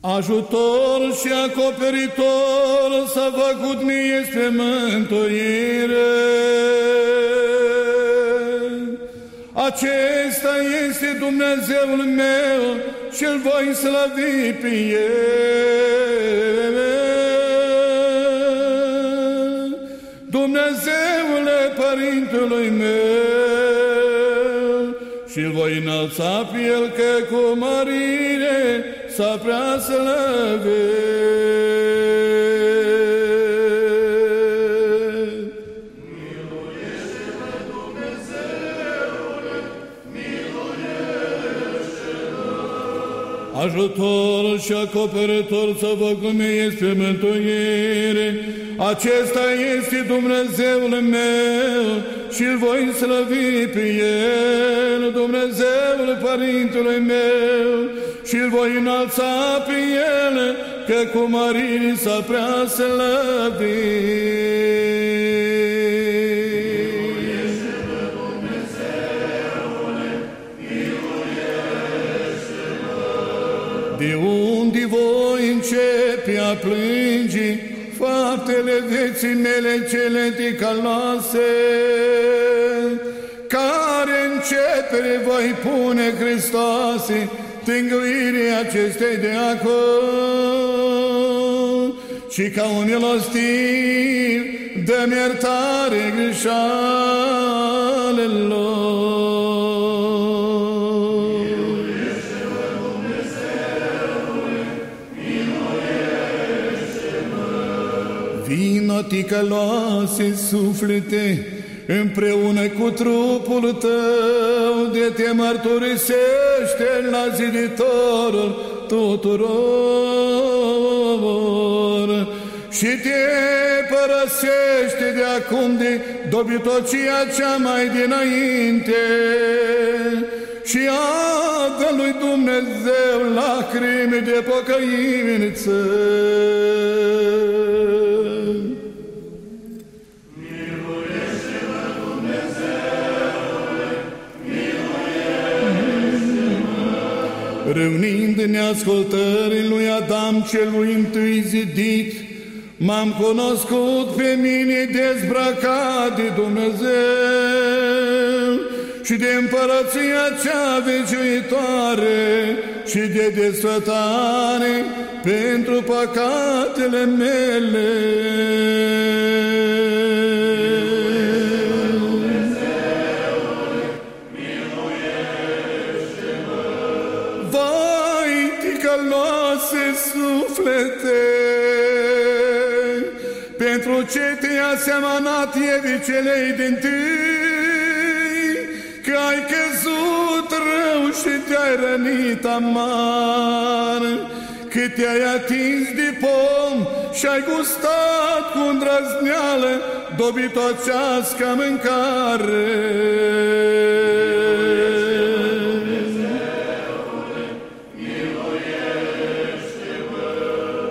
Ajutor și acoperitor s-a făcut mie spre mântuire. Acesta este Dumnezeul meu și îl voi slăvi pe El. Dumnezeule Părintelui meu și îl voi înălța pe El că cu mărire să prea slăvește. ajutor și acoperitor să vă gâmiți pe mântuire. Acesta este Dumnezeul meu și îl voi slăvi pe El, Dumnezeul Părintelui meu și îl voi înalța pe El, că cu mărini să prea slăvit. A plângi faptele vieții mele cele ticăloase, care începere voi pune Hristoase, tânguirii acestei de acolo, și ca un milostiv dă-mi iertare greșalelor. Ticăloase suflete, împreună cu trupul tău de te mărturisește la ziditorul tuturor și te părăsește de acum de dobitocia cea mai dinainte și adă lui Dumnezeu lacrimi de pocăință. Râvnind în ascultării lui Adam celui întâi zidit, m-am cunoscut pe mine dezbrăcat de Dumnezeu și de împărăția cea veciuitoare și de desfătare pentru păcatele mele. Ce te-a asemănat Evii celei din tâi, că ai căzut rău și te-ai rănit amar, că te-ai atins de pom și ai gustat cu îndrăzneală dobitocească mâncare.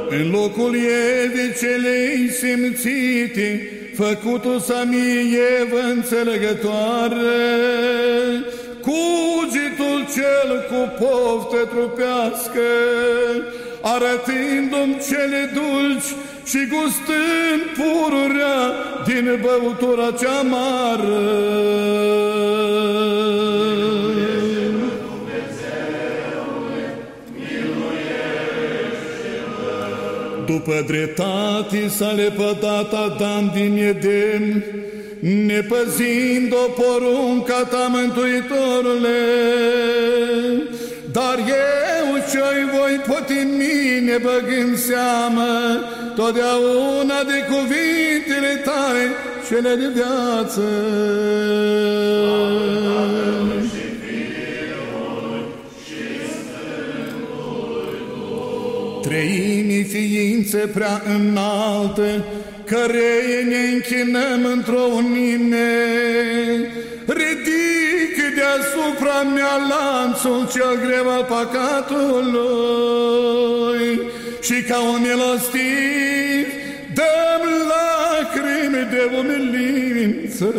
În locul Evei celei simțite, făcut-o să mie Evă înțelegătoare, cugitul cel cu poftă trupească, arătându-mi cele dulci și gustând pururea din băutura cea mare. După dreptate s-a lepădat Adam din Eden, nepăzind o porunca ta, Mântuitorule. Dar eu ce-i voi mine băgând seamă totdeauna de cuvintele tale cele de viață. Amin. Treimi ființe prea înaltă, cărei ne închinăm într-o unime. Ridic deasupra mea lanțul cel greu al păcatului și ca un milostiv dăm lacrimi de umilință.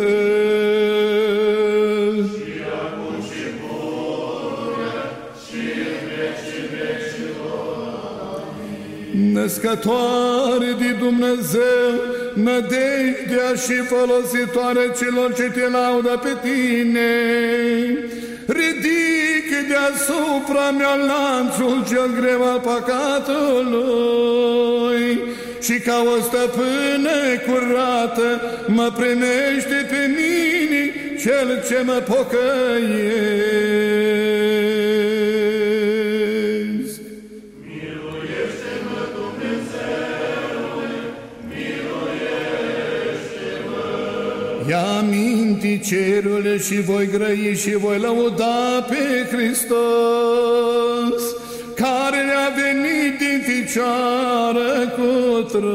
Născătoare de Dumnezeu, nădejdea și folositoare celor ce te laudă pe tine. Ridică deasupra mea lanțul cel greu al păcatului și ca o stăpână curată mă primește pe mine cel ce mă pocăiesc. Ia minti cerule și voi grăi și voi lăuda pe Hristos, care ne-a venit din ficioară cu trup.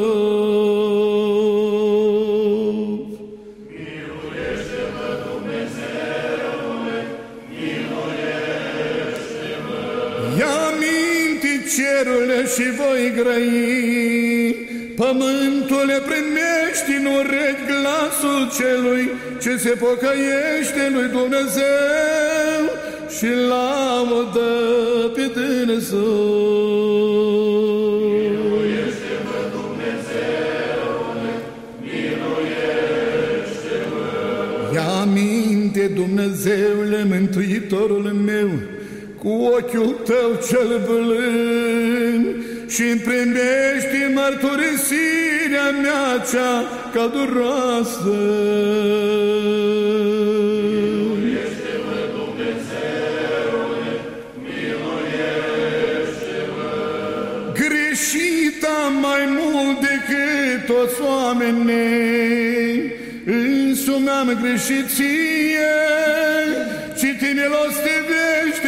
Miluiește-mă, Dumnezeule, miluiește-mă. Ia minti cerule și voi grăi, Pământul primești în urechi glasul celui ce se pocăiește lui Dumnezeu și laudă pe dânsul. Miluiește-mă, Dumnezeule, miluiește-mă. Ia minte, Dumnezeule, Mântuitorul meu, cu ochiul tău cel blând și îmi primești mărturisirea mea cea călduroasă. Miluiește-mă, Dumnezeule, miluiește-mă. Greșit am mai mult decât toți oamenii, însumi am greșit ție, ci te milostivește,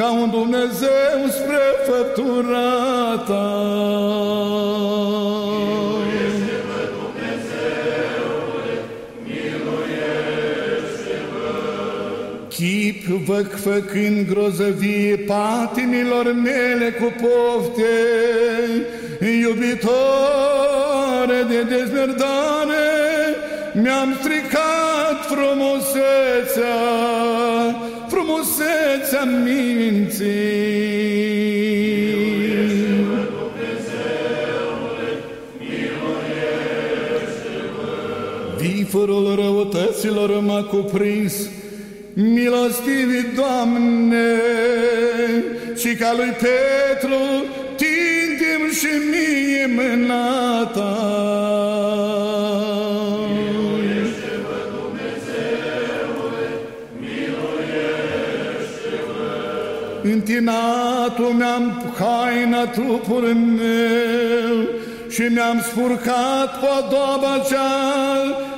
ca un Dumnezeu spre făptura ta. Miluiește-mă, Dumnezeule, miluiește-mă. Chip văc făcând grozăvie patimilor mele cu pofte, iubitoare de dezmerdare, mi-am stricat frumusețea, frumusețea minții. Miluiește-mă, Dumnezeule, miluiește-mă. Viforul răutăților m-a cuprins, milostivi, Doamne, și ca lui Petru, tindem și mie mâna ta. Întinatul mi-am haina trupul meu și mi-am spurcat podoaba cea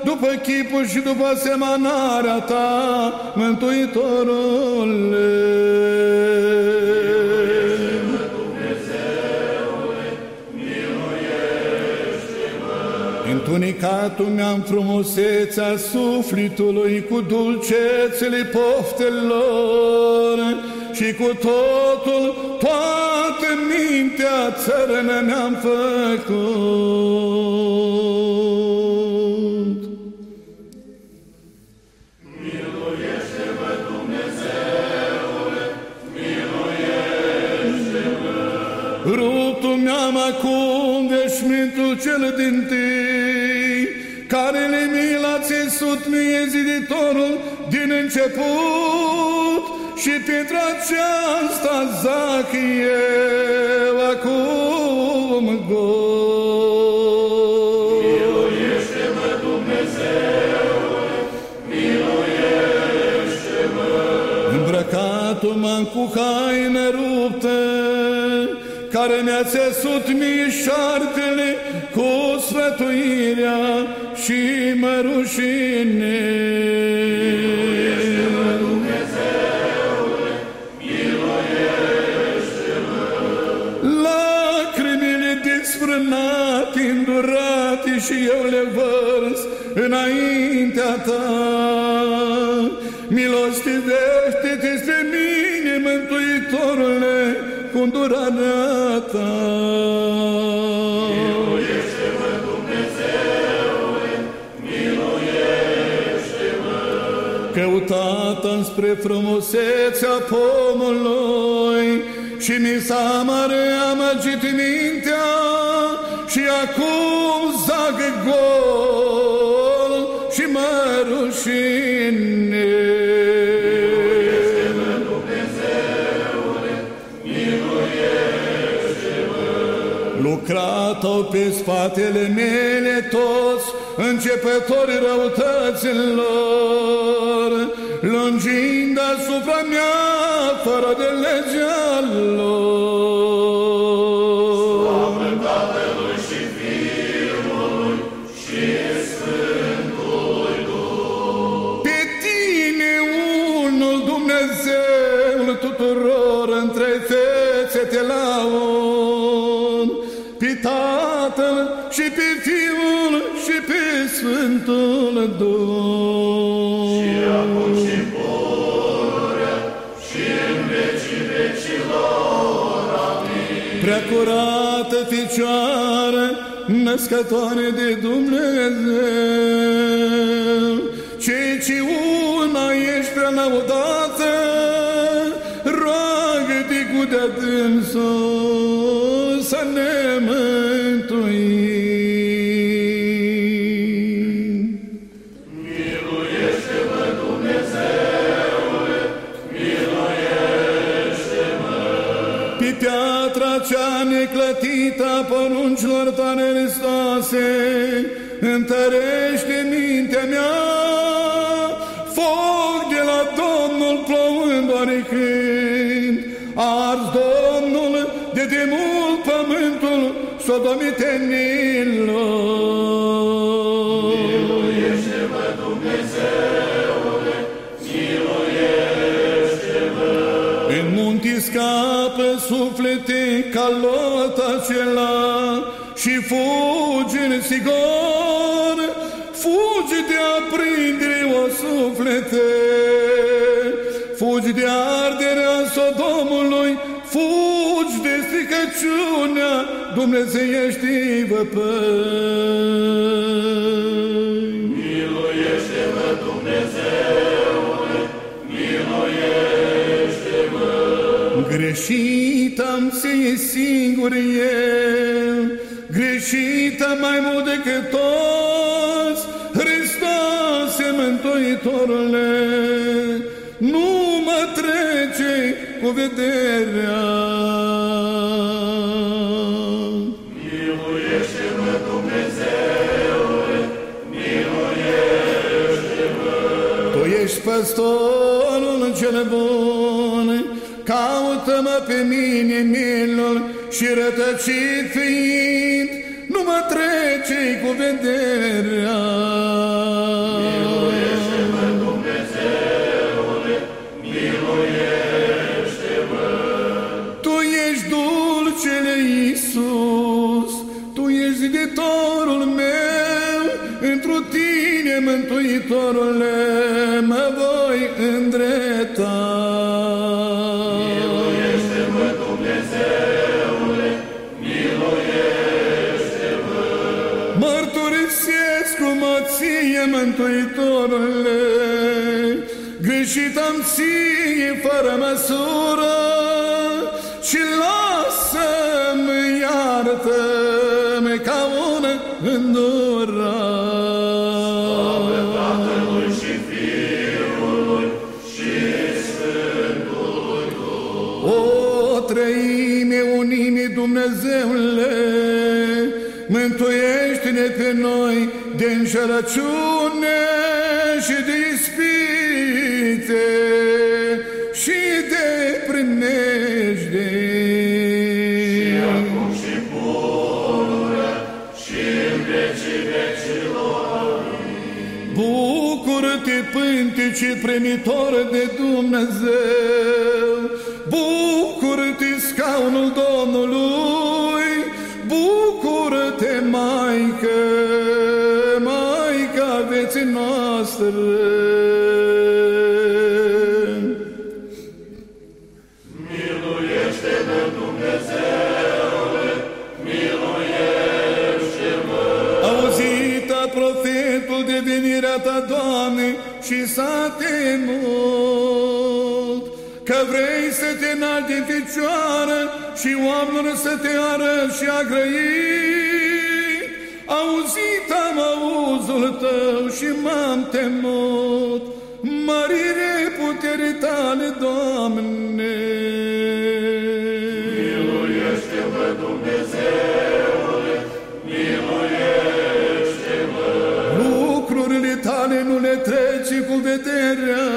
după chipul și după asemănarea ta, Mântuitorule. Miluiește-mă, Dumnezeule, miluiește-mă. Întunecatul mi-am frumusețea sufletului cu dulcețele poftelor și cu totul, toată mintea țărână mi-am făcut. Miluiește-mă, Dumnezeule, miluiește-mă. Ruptul mi-am acum veșmintul cel din tâi, care le mila țesut mie ziditorul din început și pentru aceasta zac eu acum gol. Miluiește-mă, Dumnezeule, miluiește-mă. Îmbrăcatul m-am cu haine ruptă, care mi-a țesut mie șartele cu sfătuirea și mă rușine. Miluiește-mă, Dumnezeule, miluiește-mă. Lacrimile desfrânate, îndurate și eu le vărs înaintea ta. Milostivește-te spre mine, Mântuitorule, cu îndurarea ta. Căutată spre frumusețea pomului și mi s-a mare amăgit mintea și acum zac gol și mă rușine. Lucrat-au pe spatele mele toți începătorii răutăților, lungind asupra mea fără de legea născătoare de Dumnezeu, cei ce una ești prea laudată, roagă-te cu de întărește mintea mea, foc de la Domnul plouând oricând, ars Domnul de demult pământul sodomitenilor. Miluiește-mă, Dumnezeule, miluiește-mă. În munti scapă suflete ca lot acela și fugi în sigor, fugi de aprindere o suflete, fugi de arderea Sodomului, fugi de stricăciunea Dumnezeieștii văpăi. Miluiește-mă, Dumnezeule, miluiește-mă. Greșit am să e singur eu, greșit am mai mult decât toți, Hristoase Mântuitorule, nu mă trece cu vederea. Miluiește-mă, Dumnezeule, miluiește-mă. Tu ești păstorul cel bun, caută-mă pe mine milul și rătăcit fiind, nu mă trece cu vederea. Mântuitorule, mă voi îndrepta. Miluiește-mă, Dumnezeule, miluiește-mă. Mărturisesc cu mă ție, Mântuitorule, greșit am ție fără măsură Dumnezeule, mântuiește-ne pe noi de înșelăciune și de ispite și de primejde. Acum și pururea și în vecii vecilor. Bucură-te, pântece primitor de Dumnezeu, noastre. Miluiește-mă, Dumnezeule, miluiește-mă. Auzita profetul de venirea ta, Doamne, și s-a temut, că vrei să te înalți în picioară și oamenilor să te arăți și a grăit, auzul tău și m-am temut, mărire puterii tale, Doamne. Miluiește-mă, Dumnezeule, miluiește-mă. Lucrurile tale nu le trece cu vederea,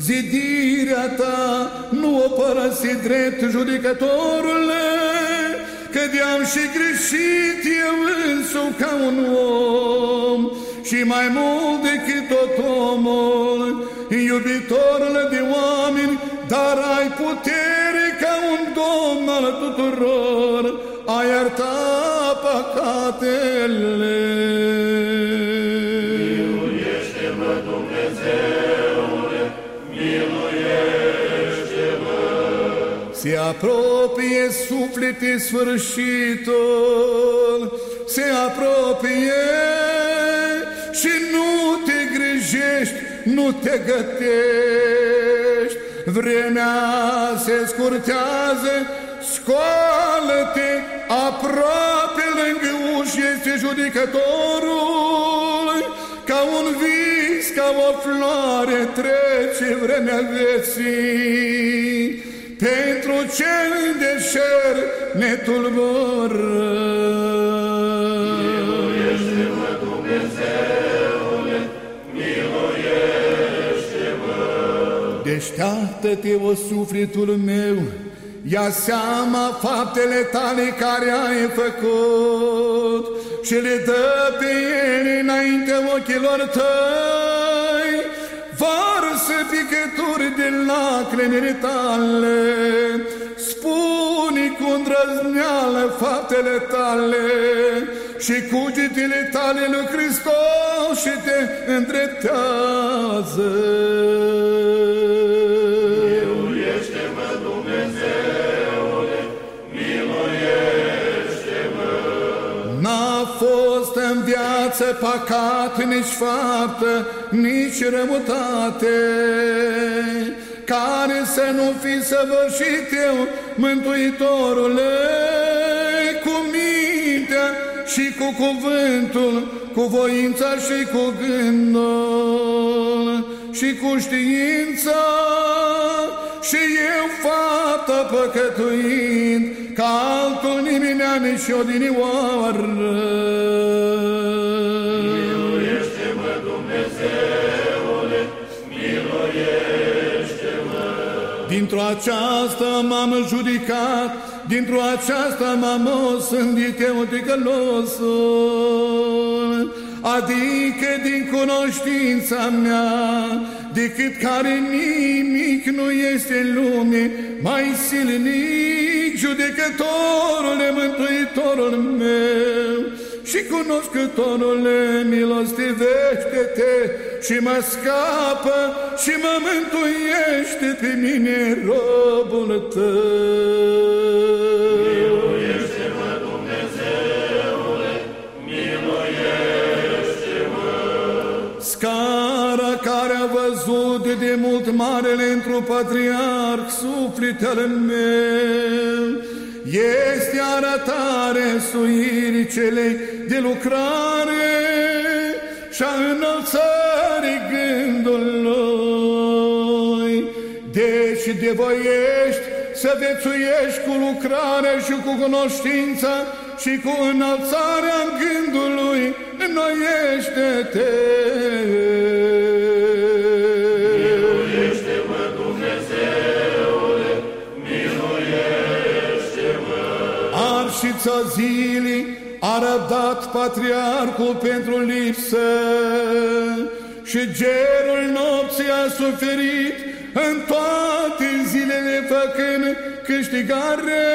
zidirea ta nu o părăsi drept judecătorule, că de-am și greșit eu însumi ca un om și mai mult decât tot omul, iubitorul de oameni, dar ai putere ca un domn al tuturor, a ierta păcatele. Apropie suflete sfârșitul, se apropie și nu te grijești, nu te gătești. Vremea se scurtează, scoală-te, aproape lângă uși este judecătorul, ca un vis, ca o floare trece vremea vieții, pentru cel de cer ne tulbură. Miluiește-mă, Dumnezeule, miluiește-mă. Deșteaptă-te, o sufletul meu, ia seama faptele tale care ai făcut și le dă pe ele înainte ochilor tăi. Varsă picături de lacrimile tale, spune cu îndrăzneală faptele tale și cugetele tale lui Hristos și te îndreptează. Fost în viață păcat, nici faptă, nici rămutate, care să nu fi săvârșit eu, Mântuitorule, cu mintea și cu cuvântul, cu voința și cu gândul și cu știința. Și eu faptă păcătuind ca altul nimeni nici odinioară. Miluiește-mă, Dumnezeule, miluiește-mă. Dintr-o aceasta m-am judicat, dintr-o aceasta m-am osândit eu ticălosul, adică din cunoștința mea, decât care nimic nu este în lume, mai silnic judecătorule, mântuitorul meu, și cunoscătorule, milostivește-te și mă scapă și mă mântuiește pe mine, robul tău. Văzut de mult marele într-un patriarh sufletele meu, este arătare suirii celei de lucrare și a înălțării gândului. Deci de voiești să vețuiești cu lucrarea și cu cunoștința și cu înălțarea gândului, înnoiește-te. Arșița zilii a răbdat patriarhul pentru lipsă și gerul nopții a suferit în toate zilele făcând câștigare,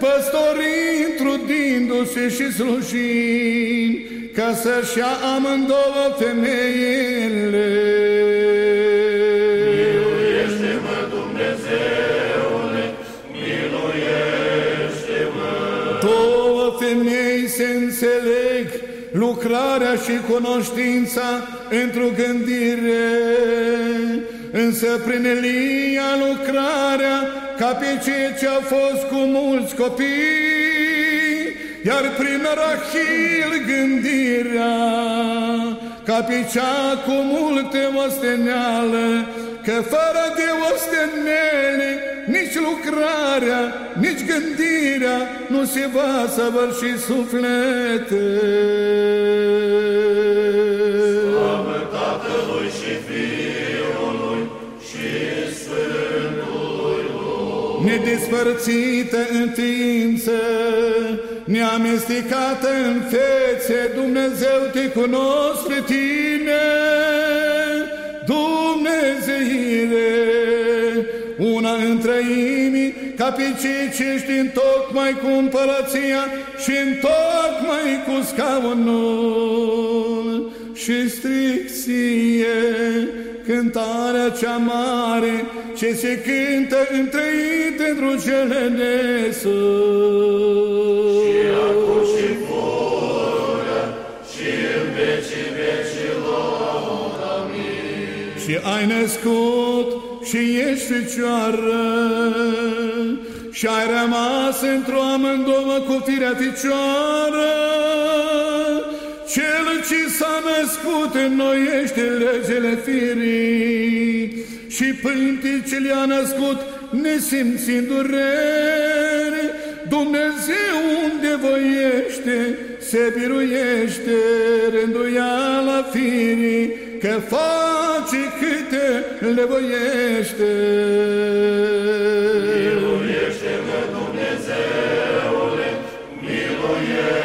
păstorii trudindu-se și slujind ca să-și ia amândouă femeile. Lucrarea și cunoștința într-o gândire. însă prin Elia lucrarea, ca pe cei ce au fost cu mulți copii, iar prin Rahil gândirea, ca pe cea cu multe osteneală, că fără de ostenele, nici lucrarea, nici gândirea nu se va săvârși suflete. Slavă Tatălui și Fiului și Sfântului Lui. Nedespărțită în ființă, neamestecată în fețe, Dumnezeu te cunosc pe tine, Dumnezeire, una între imii, ca pe cei ce ești în tocmai cu împărăția și în tocmai cu scaunul și stricție, cântarea cea mare ce se cântă întreit pentru cele de sus. Și acum și fură și în vecii vecilor. Amin. și ai născut și ești fecioară. Și ai rămas într-o amândouă cu firea ficioară. Cel ce s-a născut înnoiește legele firii. Și pâinte ce le-a născut nesimțind durere, Dumnezeu unde voiește se biruiește rânduiala firii, că face câte le voiește. Miluiește-mă, Dumnezeule, miluiește-mă.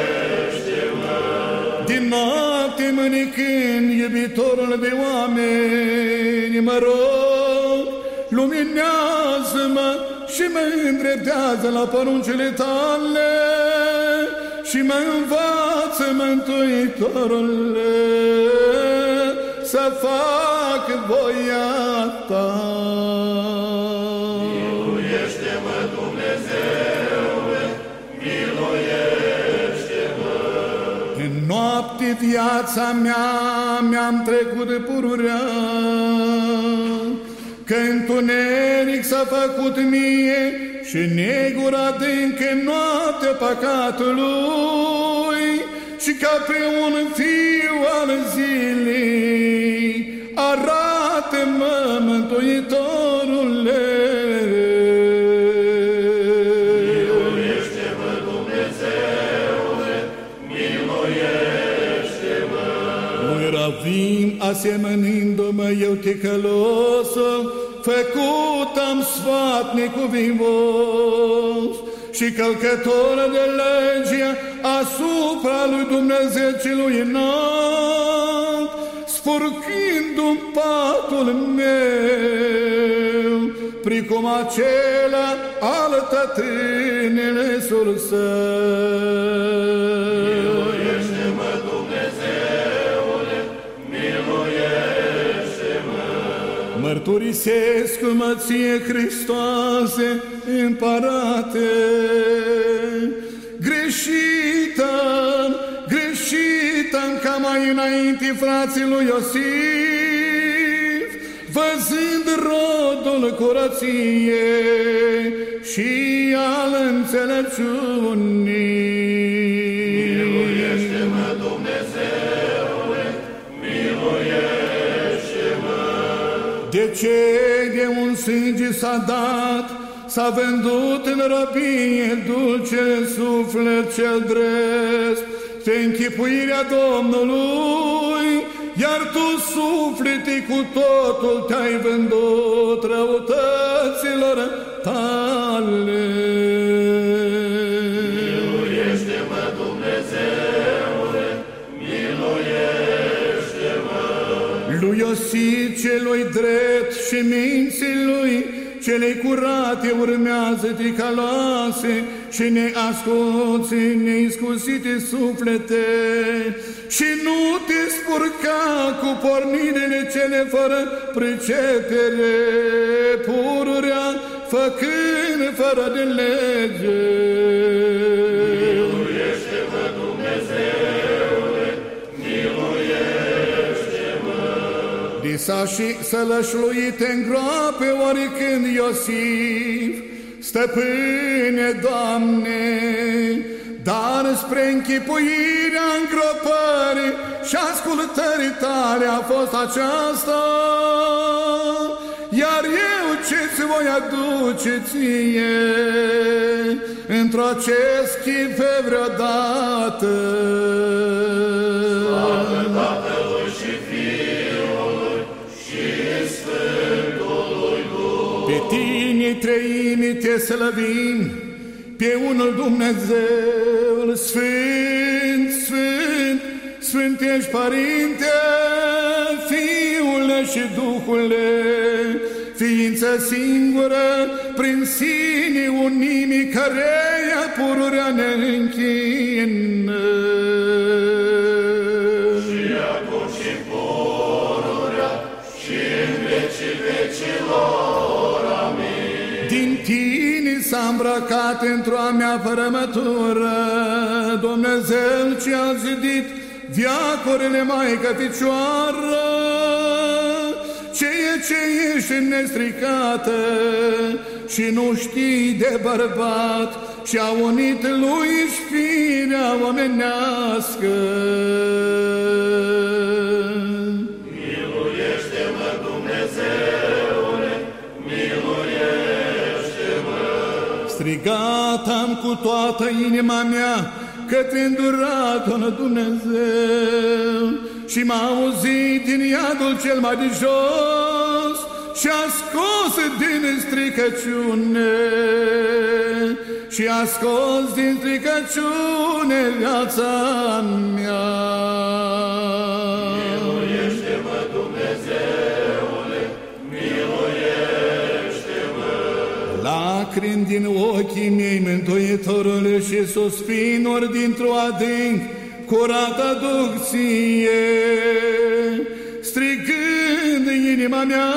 Din noapte mânicând iubitorul de oameni, mă rog, luminează-mă și mă îndreptează la poruncile tale și mă învață, Mântuitorule, să fac voia ta. Miluiește-mă, Dumnezeule, miluiește-mă. În noapte viața mea mi-am trecut de pururea, că întuneric s-a făcut mie și negura adâncă în noaptea păcatului și ca pe un fiu al zilei, arată-mă, Mântuitorule. Miluiește-mă, Dumnezeule, miluiește-mă. Lui Ravim, asemănindu-mă eu ticălosă, făcut am sfatnic cuvimos și călcător de legea asupra lui Dumnezeu celui înalt, spurcându-mi patul meu, precum acela al tătrânele său. Mărturisesc cu măție Hristoase, împărate, greșită, greșită ca mai înainte frații lui Iosif, văzând rodul curăției și al înțelepciunii. Ce de un sânge s-a dat, s-a vândut în robie dulce suflet cel drept, pe închipuirea Domnului, iar tu suflete cu totul te-ai vândut răutăților tale. Lui Iosif celui drept și minții lui cele curate urmează ticaloase și neascuți, neiscusite suflete și nu te spurca cu pornirile cele fără pricepere, pururea făcând fără de lege. S-a și sălășluit în groape oricând Iosif, stăpâne, Doamne, dar spre închipuirea îngropării și ascultării tale a fost aceasta, iar eu ce-ți voi aduce ție într-o acest chip vreodată. Slavă Tatălui treimi te slăvim, pe unul Dumnezeu, Sfânt, Sfânt, Sfânt ești Părinte, Fiule și Duhule, ființă singură, prin sine unimii, căreia pururea ne închină. Îmbrăcat într-o a mea fărămătură, Dumnezeu ce a zidit viacurile Maică Ficioară, ceea ce ești nestricată și nu știi de bărbat și a unit lui firea omenească. Strigat am cu toată inima mea către înduratul Dumnezeu și m-a auzit din iadul cel mai de jos și a scos din stricăciune și a scos din stricăciune viața mea. Lacrimi din ochii mei, Mântuitorule, și suspinuri dintr-o adânc, curat aduc ție, strigând în inima mea,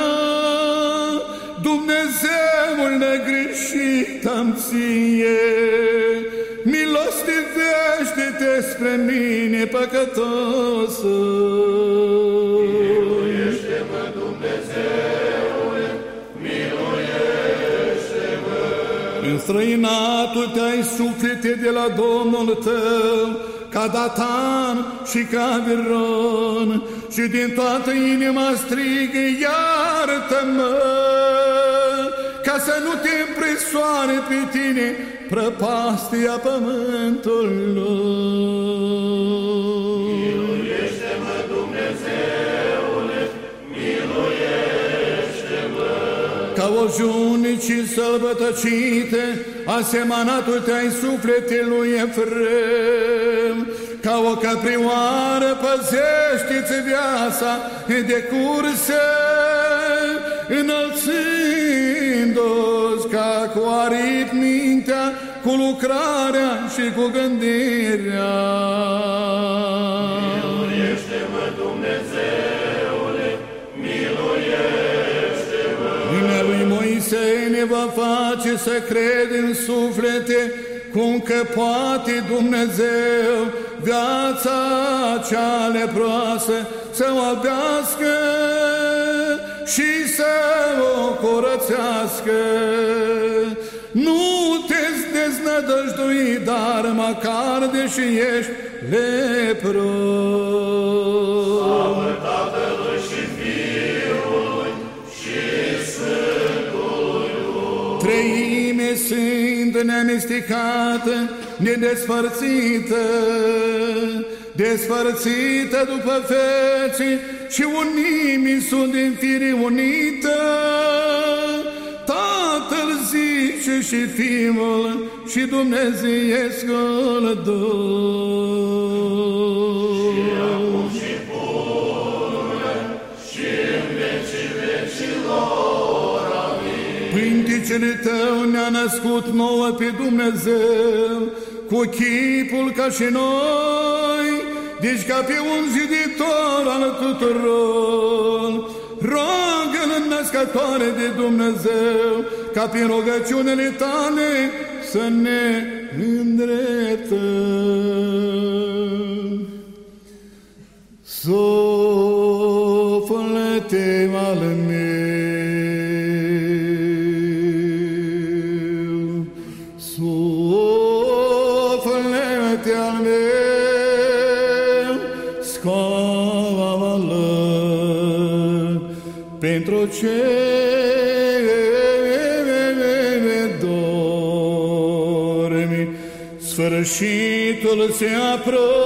Dumnezeul negreșit am ție, milostivește-te spre mine, păcătosul. Străinatul te-ai suflete de la Domnul tău, ca Datan și ca Viron, și din toată inima strigă, iartă-mă, ca să nu te impresoare pe tine prăpastia pământului. Ca o junicii sălbătăcite, asemănatul te-ai suflete lui Efrem, ca o căprioară păzește-ți viața de curse, înălțându-ți ca cu aripi mintea, cu lucrarea și cu gândirea. Lui Moise ne va face să cred în suflete cum că poate Dumnezeu viața cea leproasă să o abească și să o curățească. Nu te deznădăjdui, dar măcar deși ești lepros. Treime sunt neamestecată, nedespărțită, despărțită după feții și unimii sunt din fire unită. Tatăl zice și Fiul și Dumnezeiescul Duh. Și pururea și în vecii vecilor. Amin. Pântecele tău ne-a născut nouă pe Dumnezeu, cu chipul ca și noi, deci ca pe un ziditor al tuturor. Roagă-L născătoare de Dumnezeu, ca prin rugăciunile tale să ne îndreptăm. Suflete suflete al meu, ce dormi, sfârșitul se apropie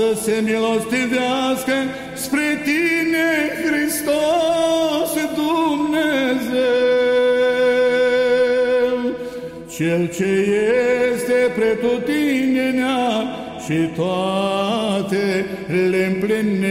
să se milostivească spre tine, Hristos Dumnezeu, Cel ce este pretutinenea și toate le împlinește.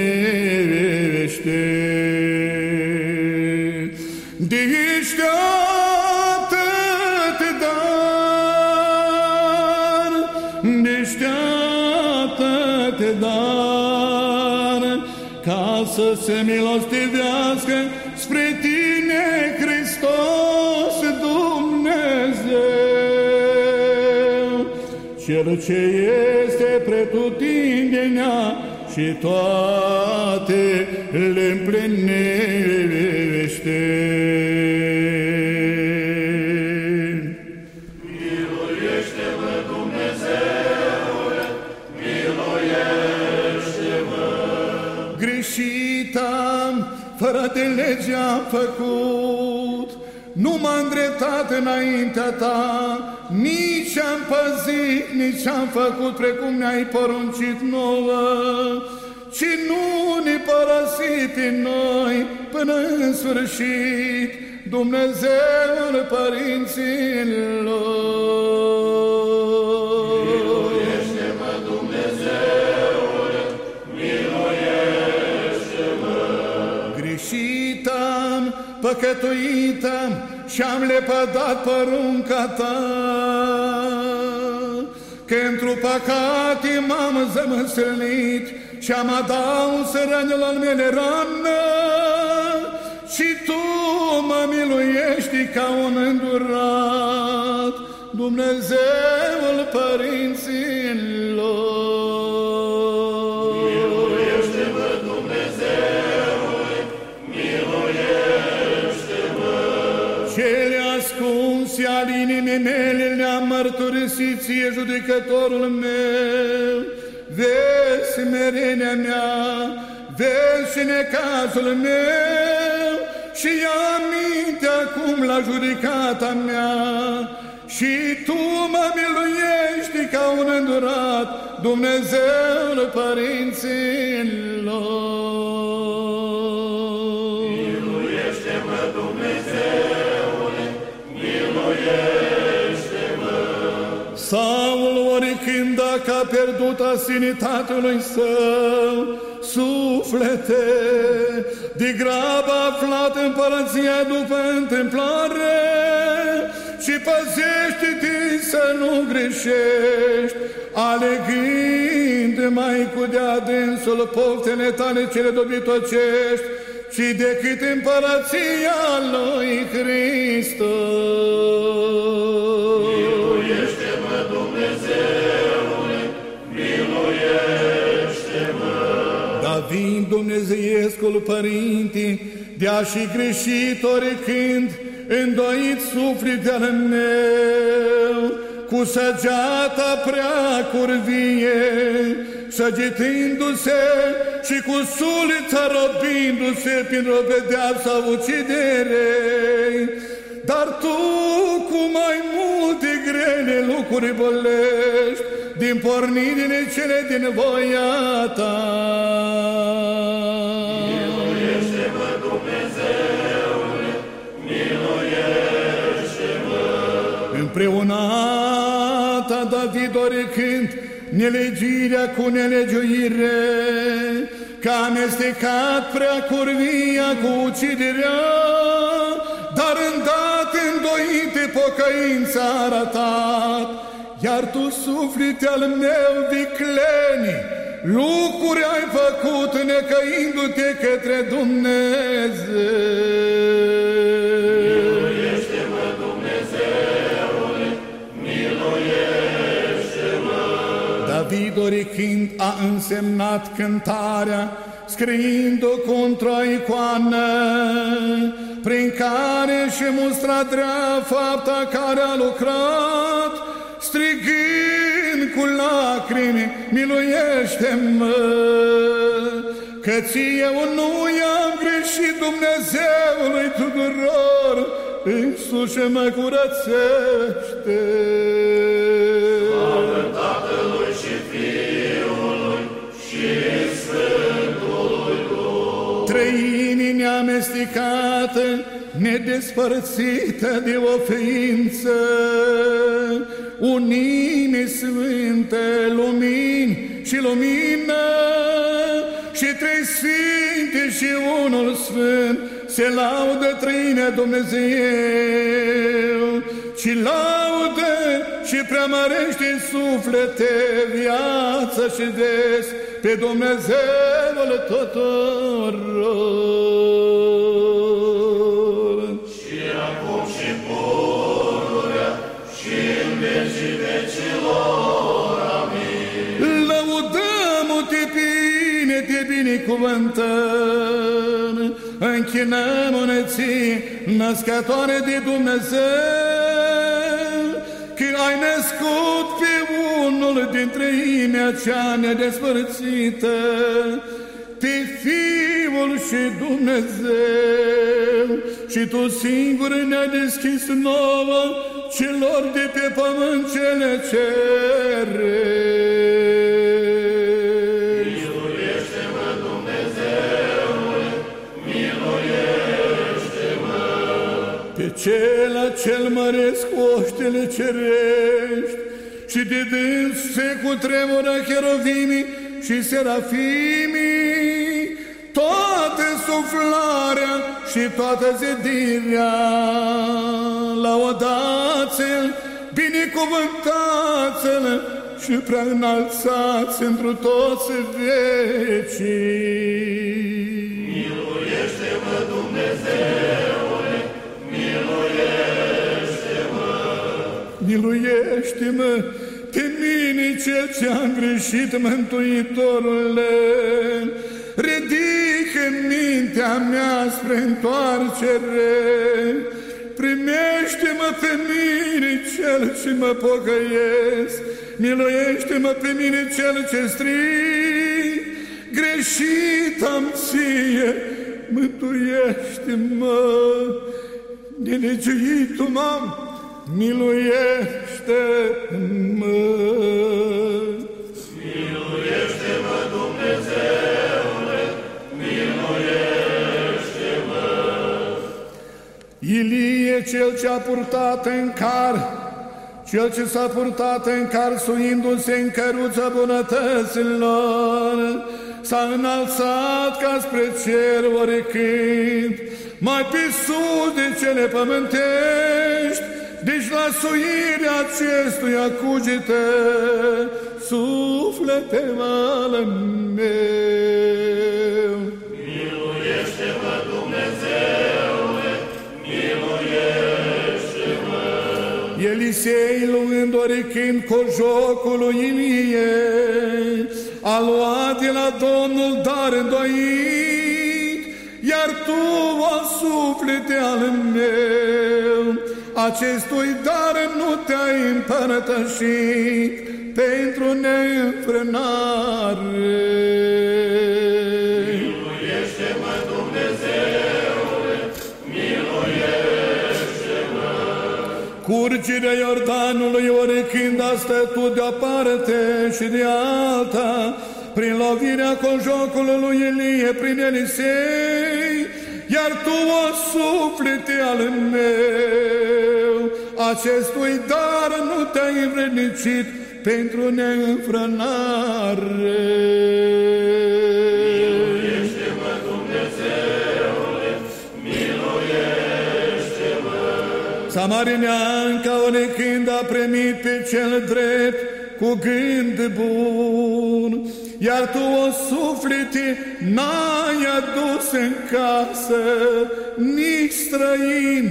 Se milostivească spre tine, Hristos Dumnezeu, Cel ce este pretutindenea și toate le împlinește. Făcut, nu m-am îndreptat înaintea ta, nici am păzit, nici am făcut precum ne-ai poruncit nouă, ci nu ne părăsi pe noi până în sfârșit, Dumnezeul părinților. Am, păcătuit am și am lepădat porunca ta. Că într-o păcate m-am zămăsălit și am adaus rănilor mele rană. Și tu mă miluiești ca un îndurat, Dumnezeul părinților. Mele le-am mărturisit ție, judecătorul meu. Vezi smerenia mea, vezi și necazul meu și ia aminte acum la judecata mea. Și tu mă miluiești ca un îndurat, Dumnezeul părinților. Oricând dacă a pierdut asinitatea lui său, suflete, de grab aflat împărăția după întâmplare, și păzește-te să nu greșești, alegând mai cu de adânsul poftele tale cele dobitocești, ci decât împărăția lui Hristos. Dumnezeiescul Părinte, de-a și greșit oricând, îndoit sufletele meu, cu săgeata prea curvie, săgetându-se și cu sulița robindu-se prin robedeapsa uciderei. Dar tu cu mai multe grele lucruri bolești, din pornirile cele din voia ta. Miluiește-mă, Dumnezeule, miluiește-mă. Împreunata David oricând nelegirea cu nelegiuire, că a amestecat prea curvia cu uciderea, dar îndată îndoite pocăința a arătat, iar tu, suflete al meu vicleni, lucruri ai făcut necăindu-te către Dumnezeu. Miluiește-mă, Dumnezeule, miluiește-mă. David orichind a însemnat cântarea, scriind-o contra icoană, prin care și mustra dreapta fapta care a lucrat, strigând cu lacrimi, miluiește-mă, că ție nu i-am greșit Dumnezeului tuturor, însuși mă curățește. Slavă Tatălui și Fiului și Sfântului Duh. μια μεστικάτε. Nedespărțită de o ființă, unime sfinte, lumini și lumină, și trei sfinte și unul sfânt, se laudă trăinea Dumnezeu, și laudă și preamărește suflete, viață și des pe Dumnezeul tuturor. Te binecuvântăm, închinăm-ne ție, născătoare de Dumnezeu, că ai născut pe unul dintre imea cea nedespărțită, pe Fiul și Dumnezeu, și Tu singur ne-ai deschis nouă celor de pe pământ cele cerești. Pe cela cel măresc oștele cerești și de dâns se cutremură cheruvimii și serafimii, toată suflarea și toată zedirea, laudați-l, binecuvântați-l și prea înalțați întru toți vecii. Miluiește-mă pe mine cel ce am greșit, Mântuitorule. Ridică mintea mea spre întoarcere. Primește-mă pe mine cel ce mă pocăiesc. Miluiește-mă pe mine cel ce strig. Greșit am ție, mântuiește-mă. Nelegiuitul m-am, miluiește-mă. Miluiește-mă, Dumnezeule, miluiește-mă. Ilie cel ce a purtat în car, cel ce s-a purtat în car suindu-se în căruța bunătăților, s-a înălțat ca spre cer oricând, mai pe sus de cele pământești, deci la suirea acestuia cugite suflete al meu. Miluiește-mă, Dumnezeule, miluiește-mă. Elisei luând oricând cojocul lui Ilie, a luat de la Domnul dar îndoit, iar tu, o suflete al meu, acestui dar nu te-ai împărătășit pentru neînfrânare. Miluiește-mă, Dumnezeule, miluiește-mă. Curgerea Iordanului oricând a stătut de-o parte și de alta, prin lovirea conjocului lui Elie, prin Elisei, iar tu, o suflete al meu, acestui dar nu te-ai învrednicit pentru neînfrânare. Miluiește-mă, Dumnezeule, miluiește-mă. Samarineanca oricând a primit pe cel drept cu gând bun, iar tu o suflete n-ai adus în casă, nici străin,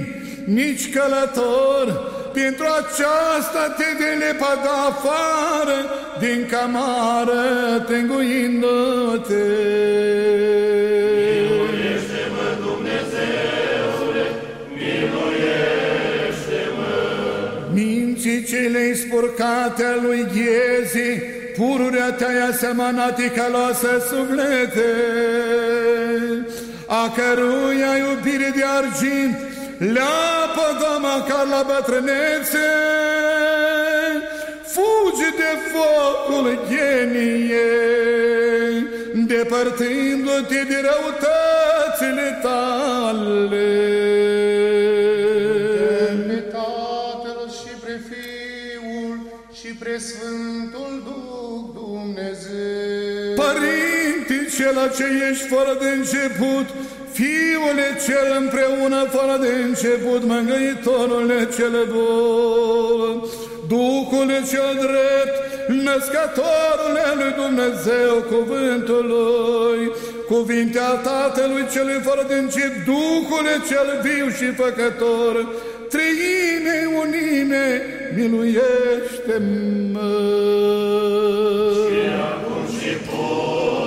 nici călător, pentru aceasta te de lepăda afară din camară, tenguindu-te. Miluiește-mă, Dumnezeule, miluiește-mă. Minții cele spurcate a lui Ghezi, pururea te-ai asemănat caloasă suflete, a căruia iubire de argint leapă dama ca la bătrânețe, fugi de focul geniei, depărtându-te de răutățile tale. Pe Tatăl și pre Fiul și pre Sfântul Părinte cel ce ești fără de început, Fiule cel împreună fără de început, mângâitorule cel bun, Duhul cel drept, născătorule lui Dumnezeu, cuvântului, cuvintea Tatălui celui fără de încep, Duhul cel viu și făcător, Treime, unime, miluiește-mă! Și acum și pururea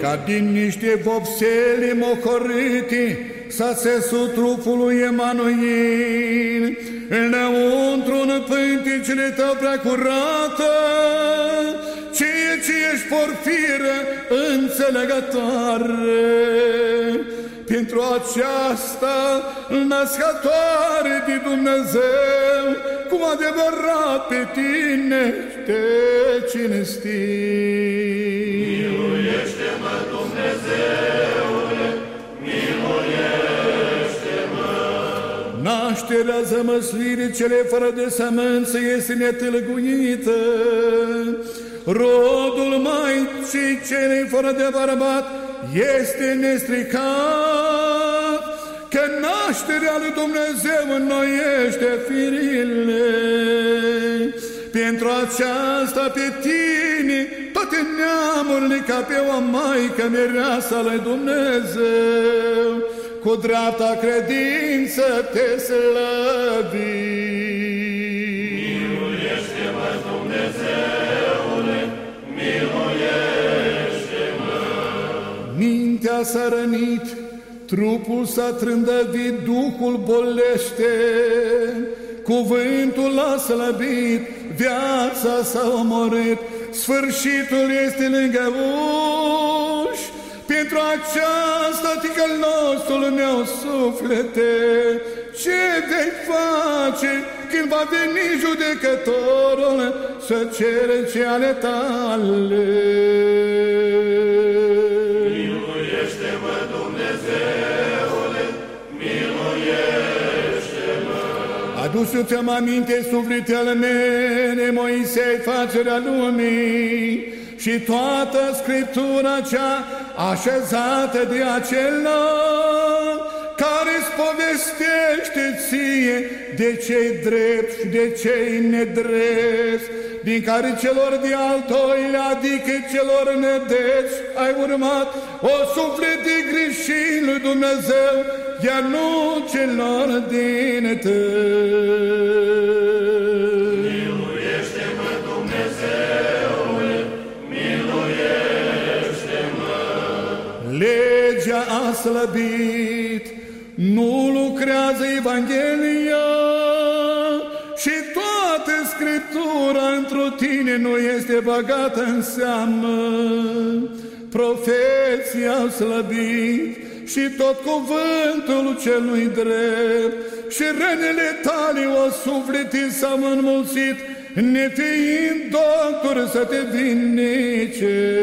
ca din niște vopsele mocorâte să țesu trupul lui Emanuel, înăuntru în pânticile tău prea curată, ceea ce ești porfiră înțelegătoare. Pentru aceasta, născătoare de Dumnezeu, cu adevărat pe tine te cinstim. Miluiește-mă, Dumnezeule, miluiește-mă. Nașterea zămăslirii cele fără de sămânță este netâlguită. Rodul Maicii celei fără de bărbat este nestricat, că nașterea lui Dumnezeu înnoiește firile. Pentru aceasta pe tine toate neamurile ca pe o maică mireasa lui Dumnezeu, cu dreapta credință te slăvi. Miluiește-mă, Dumnezeule, miluiește-mă. Mintea s-a rănit, trupul s-a trândăvit, Duhul bolește, cuvântul l-a slăbit, viața s-a omorât, sfârșitul este lângă uși. Pentru aceasta, ticăl nostru meu suflete, ce vei face când va veni judecătorul să cere ce ale tale? Adusu-ți-am aminte sufletele mele, Moisei, facerea lumii. Și toată Scriptura cea așezată de acela care îți povestește ție de cei drept și de cei nedrept, din care celor de al doilea, adică celor nedrept, ai urmat o suflet de greșit lui Dumnezeu, iar nu celor din tăi. Miluiește-mă, Dumnezeule, miluiește-mă. Legea a slăbit, nu lucrează Evanghelia și toată Scriptura într tine nu este băgată în seamă. Profeții au slăbit și tot cuvântul celui drept și rănile tale o suflete s-au înmulțit, nefiind doctor să te vindece.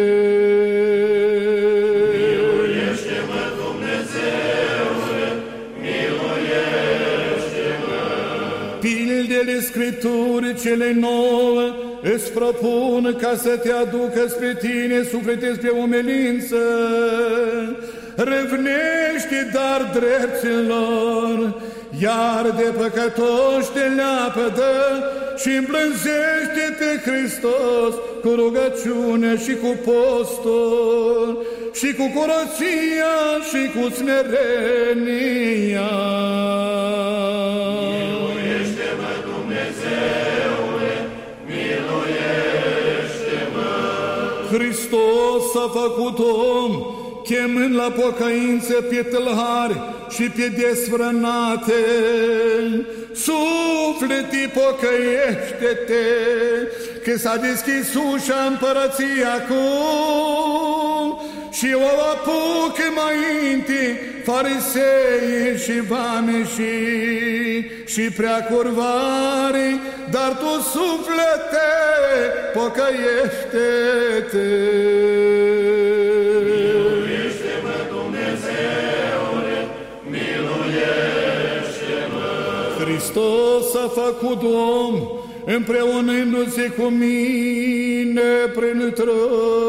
Pildele Scripturii cele nouă îți propun ca să te aducă spre tine suflete spre umilință. Râvnește dar dreptilor, iar de păcătoși te leapădă și îmblânzește pe Hristos cu rugăciune și cu postul și cu curăția și cu smerenia. Miluiește-mă, Hristos s-a făcut om, chemând la pocăință pe tâlhari și pe desfrânate. Sufleti, pocăiește-te, că s-a deschis ușa împărăției acum și o apuc mai inti farisei și vameșii și prea curvari, dar tu suflete, pocăiește-te. Miluiește-mă, Dumnezeule, miluiește-mă. Hristos s-a făcut om, împreunându-se cu mine prin trăm.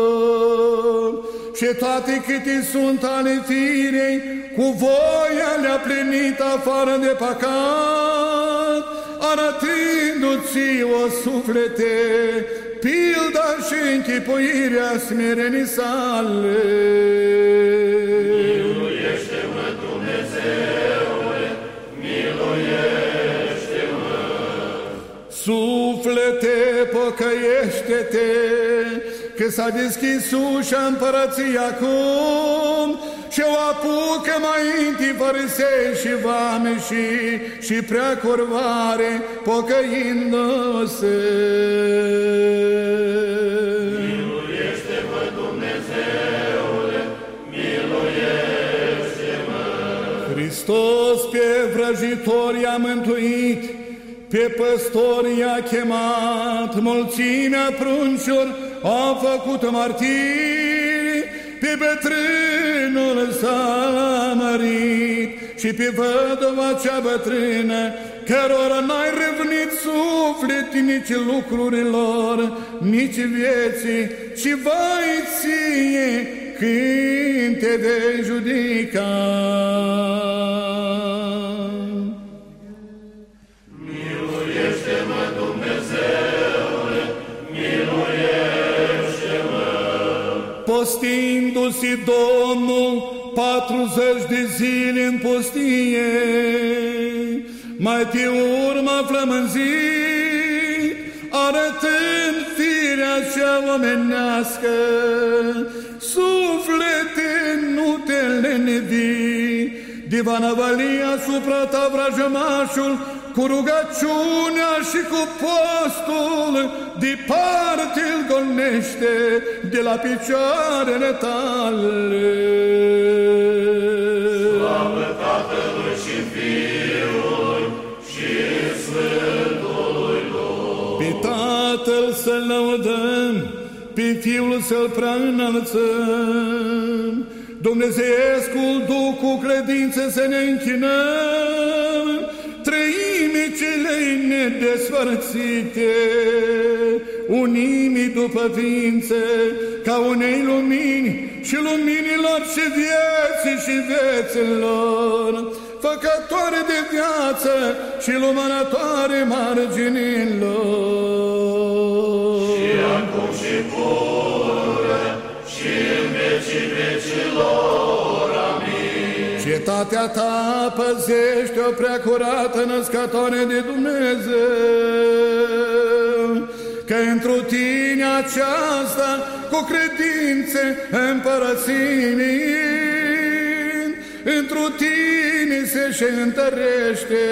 Și toate câte sunt ale firei, cu voia le-a plinit afară de păcat, arătându-ți o suflete, pilda și închipuirea smerenii sale. Miluiește-mă, Dumnezeule, miluiește-mă. Suflete, pocăiește-te, că s-a deschis ușa împărăției acum și o apucă mai inti farisei și vame și, și prea curvare, pocăindu-se. Miluiește-mă, Dumnezeule, miluiește-mă. Hristos pe vrăjitori a mântuit, pe păstori a chemat, mulțimea pruncilor a făcut martiri, pe bătrânul s-a mărit și pe vădova cea bătrână, cărora n-ai râvnit suflet nici lucrurilor, nici vieții, ci vai ție când te vei judica. Postindu-se Domnul patruzeci de zile în pustie, mai pe urmă flămânzit, arătând firea cea omenească, suflete nu te lenevi, divanăvălia asupra ta vrajămașul, cu rugăciunea și cu postul, departe îl gonește de la picioarele tale. Slavă Tatălui și Fiului și Sfântului Duh. Pe Tatăl să-L lăudăm, pe Fiul să-L prea înălțăm, Dumnezeescul Duh cu credință să ne închinăm, trăimii celei nedesfărțite, unimii după ființe, ca unei lumini și luminilor și vieții și vieților, făcătoare de viață și lumânătoare marginilor. Și acum și pururea Amin. Cetatea ta păzește o prea curată născătoare de Dumnezeu, că întru tine aceasta cu credințe împărăținii, întru tine se și întărește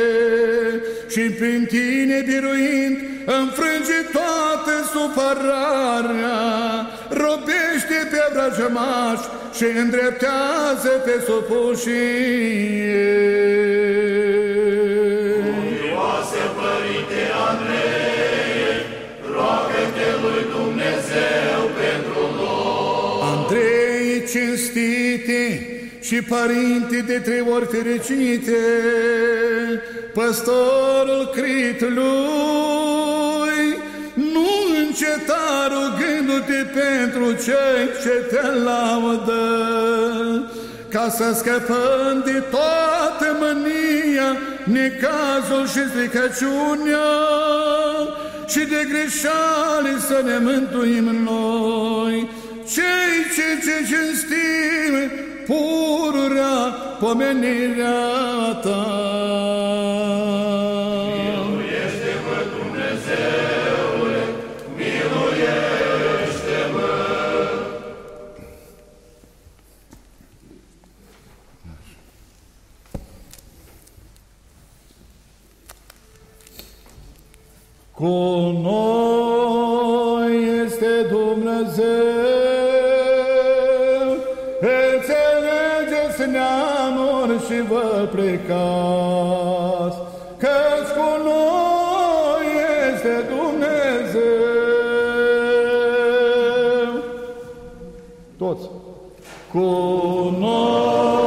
și prin tine biruind înfrânge toată supărarea, robește pe vrăjămaș și îndreptează pe supușii. Ioase, Părinte Andrei, roagă-te lui Dumnezeu pentru noi. Andrei cinstite și părinte de trei ori fericite, păstorul critului, nu înceta rugându-te pentru cei ce te laudă, ca ca să scăpăm de toată mânia, necazul și stricăciunea și de greșale să ne mântuim noi. Cei ce ce cinstim pururea pomenirea ta. Miluiește-mă, Dumnezeule, miluiește-mă. Cu și vă plecați, căci cu noi este Dumnezeu. Toți. Cu noi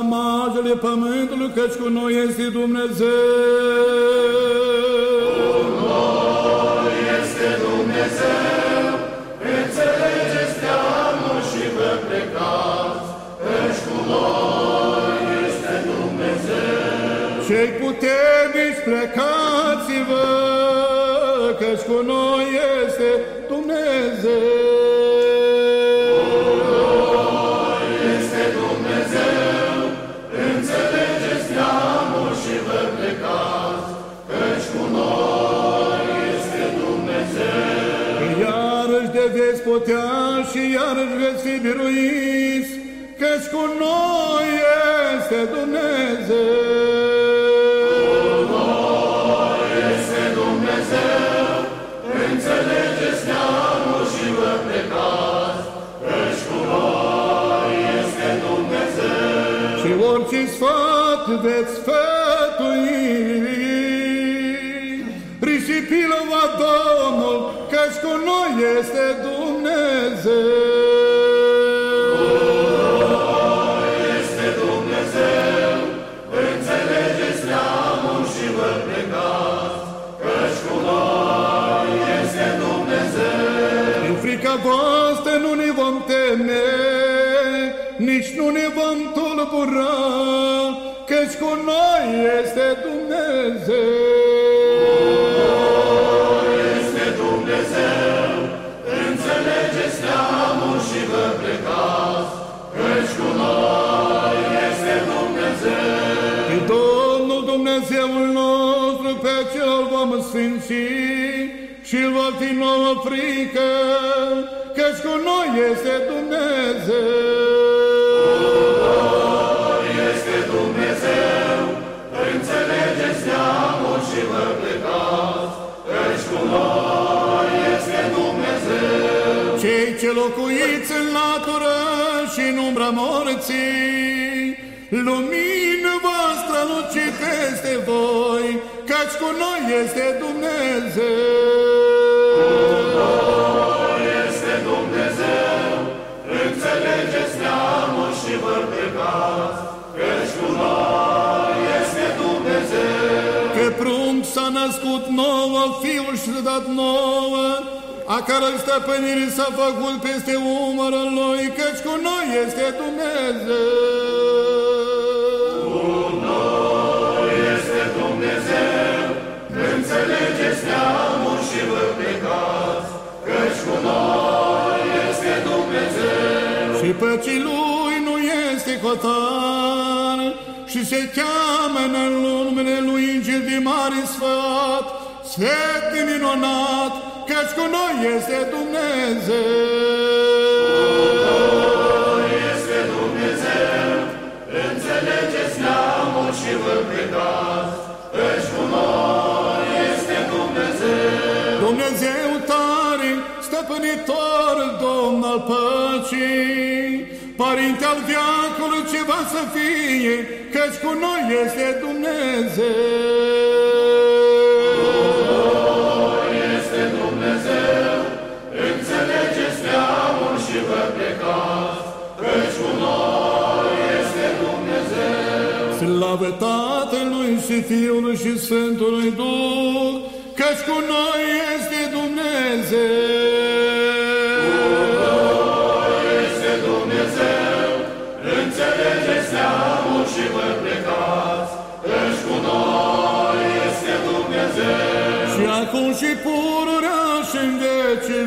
Auziți până la marginile pământului, căci cu noi este Dumnezeu. Este Dumnezeu, înțelegeți neamuri și vă plecați, căci cu noi este Dumnezeu. Cei puternici plecați-vă, căci cu noi este Dumnezeu. Putea și iarăși veți fi biruiți, căci cu noi este Dumnezeu. Este Dumnezeu, înțelegeți neamuri și vă plecați, căci cu noi este Dumnezeu. Și orice sfat veți sfătui, risipilă va Domnul, căci cu noi este Dumnezeu. Este Dumnezeu, înțelegeți neamuri și vă plecați, căci cu noi este Dumnezeu. În frica voastră nu ne vom teme, nici nu ne vom tulbura, căci cu noi este Dumnezeu. Vom sfinți și îl va fi nouă frică, căci cu noi este Dumnezeu. Este Dumnezeu, înțelegeți neamuri și vă plecați, căci cu noi este Dumnezeu. Cei ce locuiți în latură și în umbra morții, lumină voastră luci peste voi, căci cu noi este Dumnezeu. Este Dumnezeu, înțelegeți neamuri și vă plecați, căci cu noi este Dumnezeu. Că prunc s-a născut nouă, Fiul și s-a dat nouă, a care stăpânire s-a făcut peste umărul lui, căci cu noi este Dumnezeu. Noi este Dumnezeu. Și păcii lui nu este cotar, și se cheamă în numele lui Înger de mare sfat, sfet de minunat, căci cu noi este Dumnezeu. Este Dumnezeu, înțelegeți neamuri și vă plecați, căci cu noi stăpânitor, Domn al păcii, Părinte al viacului ce va să fie, căci cu noi este Dumnezeu. Este Dumnezeu, înțelegeți neamuri și vă plecați, căci cu noi este Dumnezeu. Slavă Tatălui și Fiului și Sfântului Duh, căci cu noi este Dumnezeu.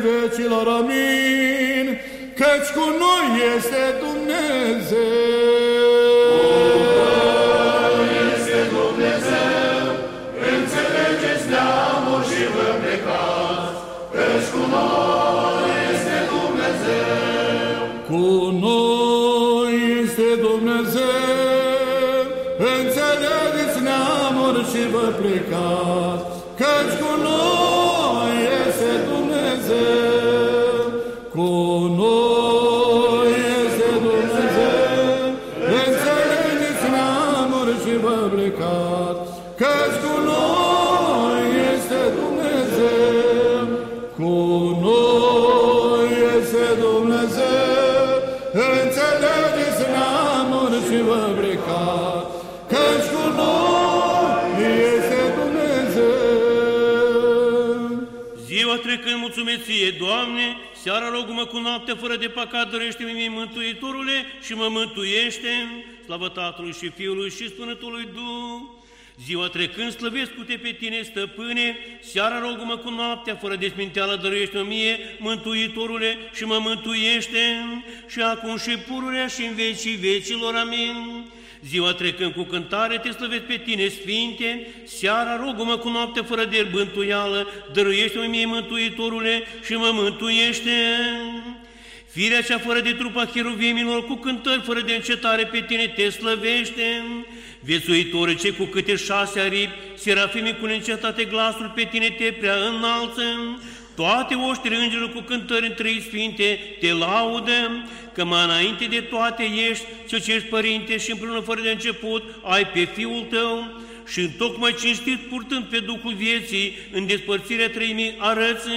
Vecilor, amin, căci cu noi este Dumnezeu. Este Dumnezeu, înțelegeți neamul și vă plecați, căci cu noi este Dumnezeu. Cu noi este Dumnezeu, înțelegeți neamuri și vă plecați, căci cu noi este Dumnezeu. Cu ție, Doamne, seara rog-mă cu noapte fără de păcat, dorește-mi mie Mântuitorule și mă mântuiește, slavă Tatălui și Fiului și Sfântului Duh. Ziua trecând slăvesc cu te pe tine, stăpâne, seara rog-mă cu noaptea, fără de sminteală dăruiește mie, Mântuitorule, și mă mântuiește, și acum și pururea și în vecii vecilor, amin. Ziua trecând cu cântare, te slăvesc pe tine, Sfinte, seara rogă-mă cu noapte fără de bântuială, dăruiește-mă mie, Mântuitorule, și mă mântuiește. Firea cea fără de trupa cheruvimilor, cu cântări fără de încetare pe tine te slăvește. Viețuitore, ce cu câte șase aripi, serafimii cu neîncetate glasul pe tine te prea înalță. Toate oștile îngerilor cu cântări în trei sfinte te laudă, că mai înainte de toate ești, cel ce ești părinte și împreună fără de început ai pe Fiul tău. Și în tocmai cinstit purtând pe Duhul vieții în despărțirea treimii arăți,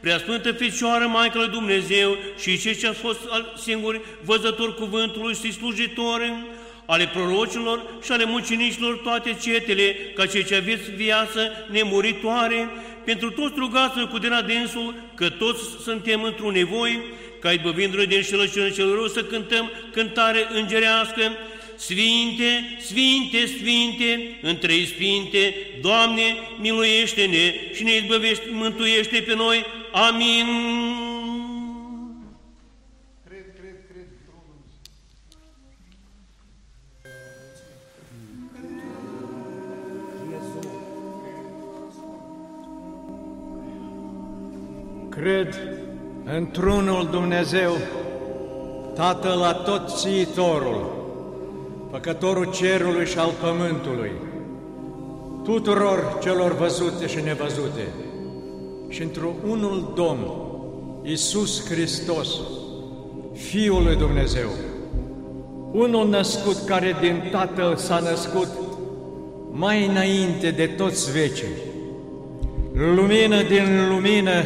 Preasfântă Fecioară, Maică lui Dumnezeu și cei ce a fost al- singuri văzători cuvântului și slujitori, ale prorocilor și ale mucenicilor toate cetele, ca cei ce aveți viață nemuritoare, pentru toți rugați cu de la dânsul, că toți suntem într-un nevoi, ca izbăvindu-ne de înșelăciune cel rău să cântăm cântare îngerească, Sfinte, Sfinte, Sfinte, în trei Sfinte, Doamne, miluiește-ne și ne izbăvește, mântuiește pe noi. Amin. Cred într-unul Dumnezeu, Tatăl Atotțiitorul, Făcătorul cerului și al pământului, tuturor celor văzute și nevăzute, și într-unul Domn, Iisus Hristos, Fiul lui Dumnezeu, unul născut care din Tatăl s-a născut mai înainte de toți vecii, lumină din lumină,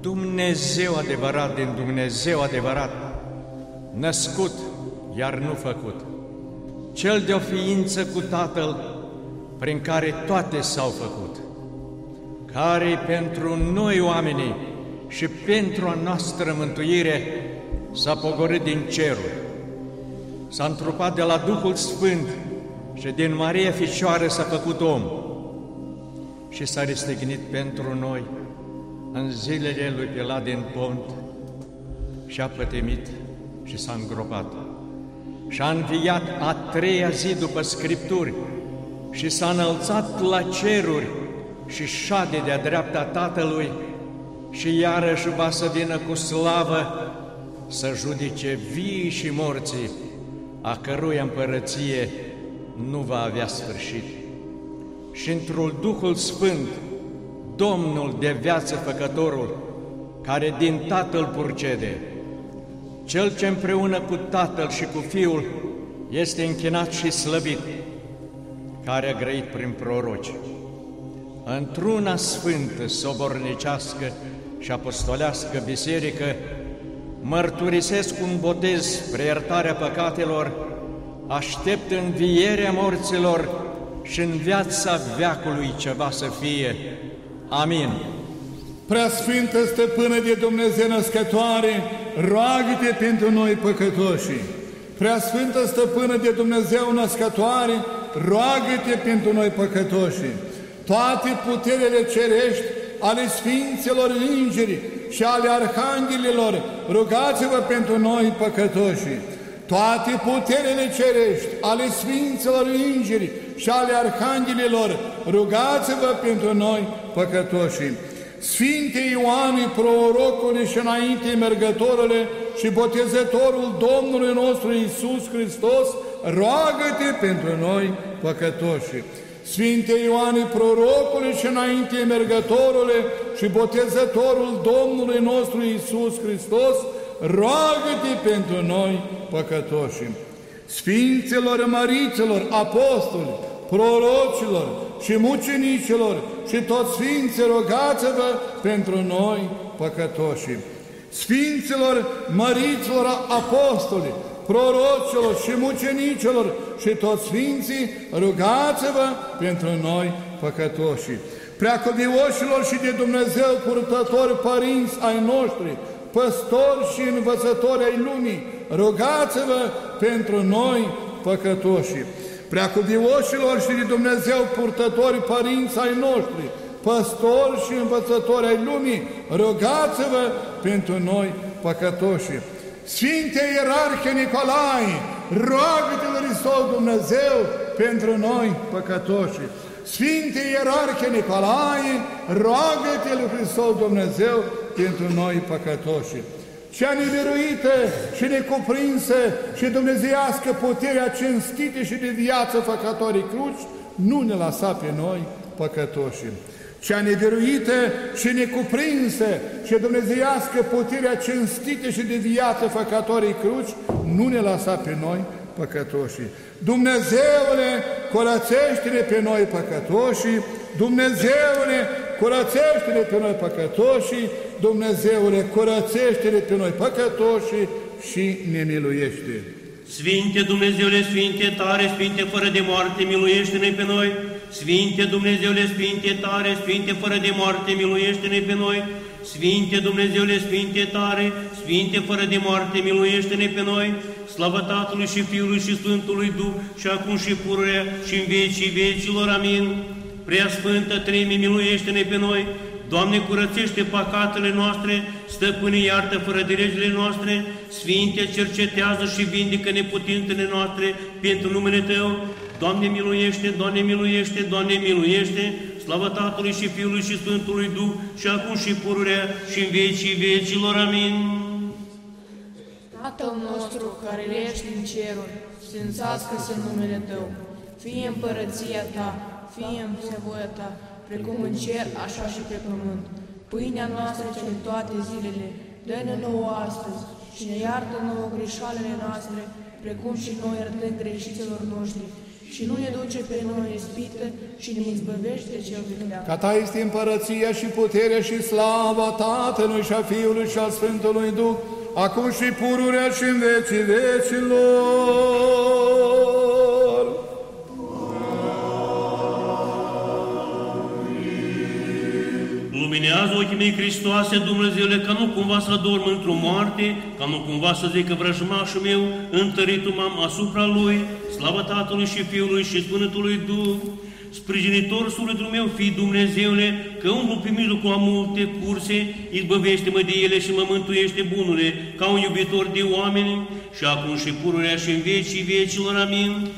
Dumnezeu adevărat din Dumnezeu adevărat, născut, iar nu făcut, cel de o ființă cu Tatăl, prin care toate s-au făcut, care pentru noi oamenii și pentru a noastră mântuire s-a pogorât din ceruri, s-a întrupat de la Duhul Sfânt și din Maria Ficioară s-a făcut om. Și s-a restignit pentru noi în zilele lui Pilat din Pont și a pătemit și s-a îngropat. Și a înviat a treia zi după Scripturi și s-a înălțat la ceruri și șade de-a dreapta Tatălui și iarăși va să vină cu slavă să judice vii și morții, a cărui împărăție nu va avea sfârșit. Și într-un Duhul Sfânt, Domnul de viață făcătorul, care din Tatăl purcede, Cel ce împreună cu Tatăl și cu Fiul este închinat și slăbit, care a grăit prin proroci. Într-una sfântă, sobornicească și apostolească biserică, mărturisesc un botez spre iertarea păcatelor, aștept învierea morților și în viața veacului ceva să fie. Amin. Preasfântă Stăpână de Dumnezeu născătoare, roagă-te pentru noi păcătoși. Preasfântă Stăpână de Dumnezeu născătoare, roagă-te pentru noi păcătoși. Toate puterile cerești ale Sfinților Îngeri și ale Arhanghelilor, rugați-vă pentru noi păcătoși. Toate puterile cerești ale Sfinților Îngeri și ale Arhanghelilor, rugați-vă pentru noi păcătoși. Sfinte Ioane, prorocule și înainte mergătorule și botezătorul Domnului nostru Iisus Hristos, roagă-te pentru noi păcătoși. Sfinte Ioane, prorocule și înainte mergătorule și botezătorul Domnului nostru Iisus Hristos, roagă-te pentru noi păcătoși. Sfinților măriților, apostoli, prorocilor și mucenicilor și toți sfinții, rogați-vă pentru noi păcătoși. Sfinților, măriților, apostoli, prorocilor și mucenicilor și toți sfinții, rugați-vă pentru noi păcătoși. Preacuvioșilor și de Dumnezeu purtători părinți ai noștri, păstori și învățători ai lumii, rugați-vă pentru noi păcătoși preacuvioșilor și de Dumnezeu purtători părinți ai noștri, păstori și învățători ai lumii, rugați-vă pentru noi păcătoși. Sfinte Ierarhie Nicolae, roagă-te lui Hristos Dumnezeu pentru noi păcătoși. Sfinte Ierarhie Nicolae, roagă-te lui Hristos Dumnezeu pentru noi păcătoși cea neviruită și necuprinsă și dumnezeiască puterea cinstită și de viață făcătorii cruci, nu ne lăsa pe noi păcătoși. Cea neviruită și necuprinsă și dumnezeiască puterea cinstită și de viață făcătorii cruci, nu ne lăsa pe noi păcătoși. Dumnezeule, curățește-ne pe noi păcătoși, Dumnezeule, curățește-ne pe noi păcătoși, Dumnezeule, curățește-ne pe noi păcătoși și ne miluiește. Sfinte Dumnezeule, Sfinte tare, Sfinte fără de moarte, miluiește-ne pe noi. Sfinte Dumnezeule, Sfinte tare, Sfinte fără de moarte, miluiește-ne pe noi. Sfinte Dumnezeule, Sfinte tare, Sfinte fără de moarte, miluiește-ne pe noi. Slavă Tatălui și Fiului și Sfântului Duh și acum și pururea și în vecii vecilor. Amin. Prea Sfântă Treime, miluiește-ne pe noi. Doamne, curățește păcatele noastre, stăpâne, iartă fără de legile noastre, Sfinte, cercetează și vindică neputințele noastre pentru numele Tău. Doamne, miluiește, Doamne, miluiește, Doamne, miluiește, slavă Tatălui și Fiului și Sfântului Duh, și acum și pururea și în vecii vecilor. Amin. Tatăl nostru care ești în ceruri, sfințească-se numele Tău, fie împărăția Ta, fie în voia Ta, precum în cer, așa și pe pământ. Pâinea noastră cele toate zilele, dă-ne nouă astăzi și ne iartă nouă greșalele noastre, precum și noi iertăm greșiților noștri. Și nu ne duce pe noi în ispită și ne izbăvește cel vineam. Ca ta este împărăția și puterea și slava Tatălui și a Fiului și a Sfântului Duh, acum și pururea și în vecii vecilor. Luminează ochii mei Hristoase, Dumnezeule, ca nu cumva să dorm într-o moarte, ca nu cumva să zică vrăjmașul meu, întăritul m-am asupra lui, slavă Tatălui și Fiului și Sfântului Duh, sprijinitor sufletul meu, fi Dumnezeule, că umblu pe mijlocul a multe curse, izbăvește-mă de ele și mă mântuiește bunule, ca un iubitor de oameni, și acum și pururea și în vecii vecilor, amin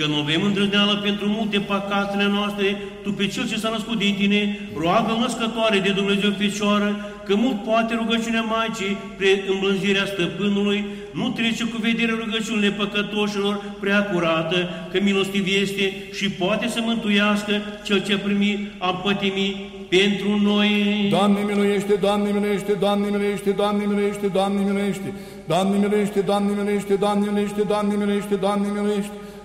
că nu avem îndrăzneală pentru multe păcatele noastre, Tu pe Cel ce s-a născut din Tine, roagă născătoare de Dumnezeu Fecioară, că mult poate rugăciunea Maicii, pre îmblânzirea stăpânului, nu trece cu vedere rugăciunile păcătoșilor prea curată, că milostiv este și poate să mântuiască Cel ce primi a pătimi pentru noi. Doamne miluiește, Doamne miluiește, Doamne miluiește, Doamne miluiește, Doamne miluiește, Doamne miluiește, Doamne miluiește, Doamne miluiește, Doamne miluiește, Doamne miluiește, Doamne miluiește,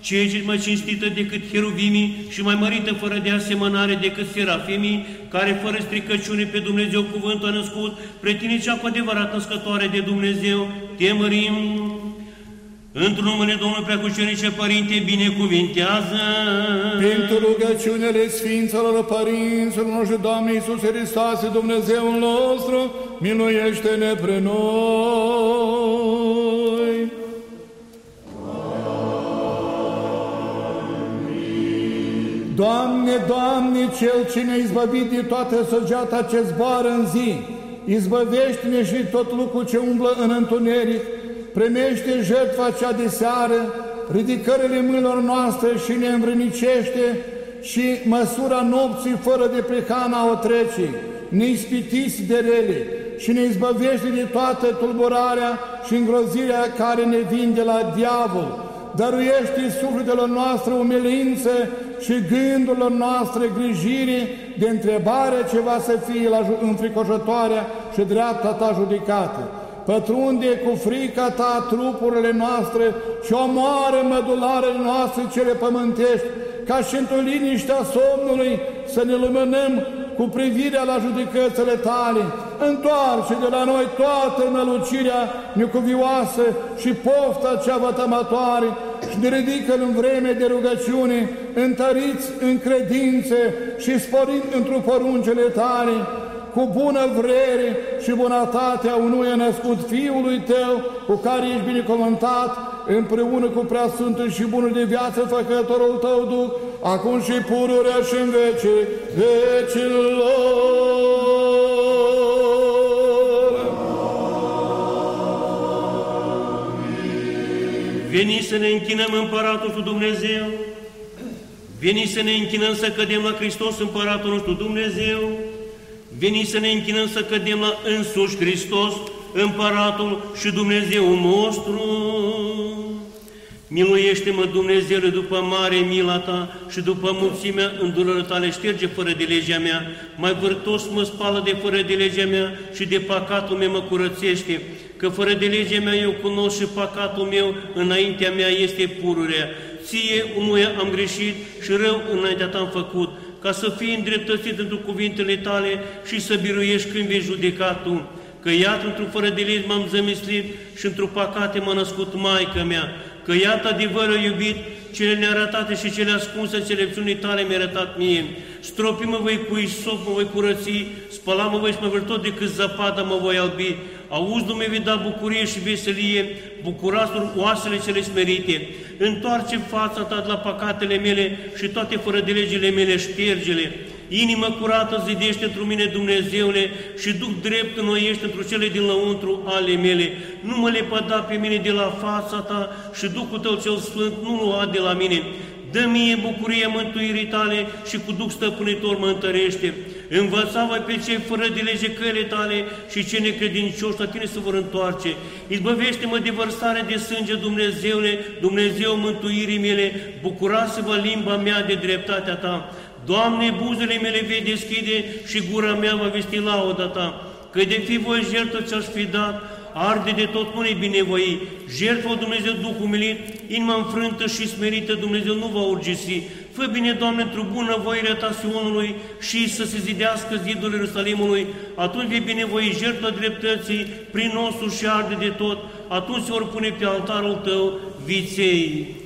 Ceea ce mai cinstită decât heruvimii și mai mărită fără de asemănare decât serafimii, care fără stricăciune pe Dumnezeu cuvântul a născut, pre tine cea cu adevărat născătoare de Dumnezeu, te mărim. Într-un numele Domnului Preacucenice Părinte, binecuvintează! Pentru rugăciunile Sfinților Părinților noștri, Doamne Iisuse Hristos, Dumnezeul nostru, miluiește-ne pre noi! Doamne, Doamne, Cel ce ne-a izbăvit de toată săgeata ce zboară în zi, izbăvește-ne și tot lucrul ce umblă în întuneric, primește jertfa cea de seară, ridicările mâinilor noastre și ne învrănicește și măsura nopții fără de plecana o trece, ne ispitiți de rele și ne izbăvește de toată tulburarea și îngrozirea care ne vin de la diavol, dăruiește sufletelor noastre umilință și gândurilor noastre grijire de întrebare ce va să fie la înfricoșătoarea și dreapta ta judecată. Pătrunde cu frica ta trupurile noastre și omoară mădularele noastre cele pământești, ca și într-o liniștea somnului să ne lumânăm cu privirea la judecățile tale, întoarce de la noi toată nălucirea necuvioasă și pofta cea vătămătoare și ne ridică în vreme de rugăciune, întăriți în credințe și sporind într-o poruncele tale, cu bună vrere și bunătatea unuia născut Fiului Tău, cu care ești binecuvântat, împreună cu preasfântul și bunul de viață făcătorul Tău Duh, acum și pururea și în vece vecilor. Veni să ne închinăm împăratul nostru Dumnezeu, veni să ne închinăm să cădem la Hristos împăratul nostru Dumnezeu, veni să ne închinăm să cădem la însuși Hristos, împăratul și Dumnezeu nostru. Miluiește-mă, Dumnezeule, după mare mila Ta și după mulțimea îndurării Tale, șterge fără de legea mea, mai vârtos mă spală de fără de legea mea și de păcatul meu mă curățește, că fără de legea mea eu cunosc și păcatul meu înaintea mea este pururea. Ție, unuia, am greșit și rău înaintea Ta am făcut, ca să fii îndreptățit într cuvintele Tale și să biruiești când vei judeca Tu. Că iată, într-un fără de legi m-am zămislit și într-o păcate m-a născut Maica mea, că iată adevărul iubit, cele nearătate și cele ascunse înțelepciunii tale mi-a arătat mie. Stropi-mă voi cu isop, mă voi curăți, spăla-mă voi și mă voi tot decât zăpadă mă voi albi. Auzi, Dumnezeu, vei da bucurie și veselie, bucurați oasele cele smerite. Întoarce fața ta la păcatele mele și toate fără de legile mele ștergele. Inimă curată zidește într mine, Dumnezeule, și duc drept înnoiește într cele din lăuntru ale mele. Nu mă lepăda pe mine de la fața ta și Duhul tău cel Sfânt nu lua de la mine. Dă mie bucurie mântuirii tale și cu Duh stăpânitor mă întărește. Învăța voi pe cei fără de lege căile tale și cei necredincioși la tine se vor întoarce. Izbăvește-mă de vărsare de sânge, Dumnezeule, Dumnezeu mântuirii mele, bucurați-vă limba mea de dreptatea ta. Doamne, buzele mele vei deschide și gura mea va vesti lauda Ta, că de fi voi jertfă ți-aș fi dat, arde de tot nu binevoi, jertfă Dumnezeu Duh umilit, inima înfrântă și smerită Dumnezeu nu va urgisi. Fă bine, Doamne, într-o bună voire Ta Sionului și să se zidească zidul Ierusalimului, atunci vei binevoi jertfa dreptății prin nostru și arde de tot, atunci se vor pune pe altarul Tău viței.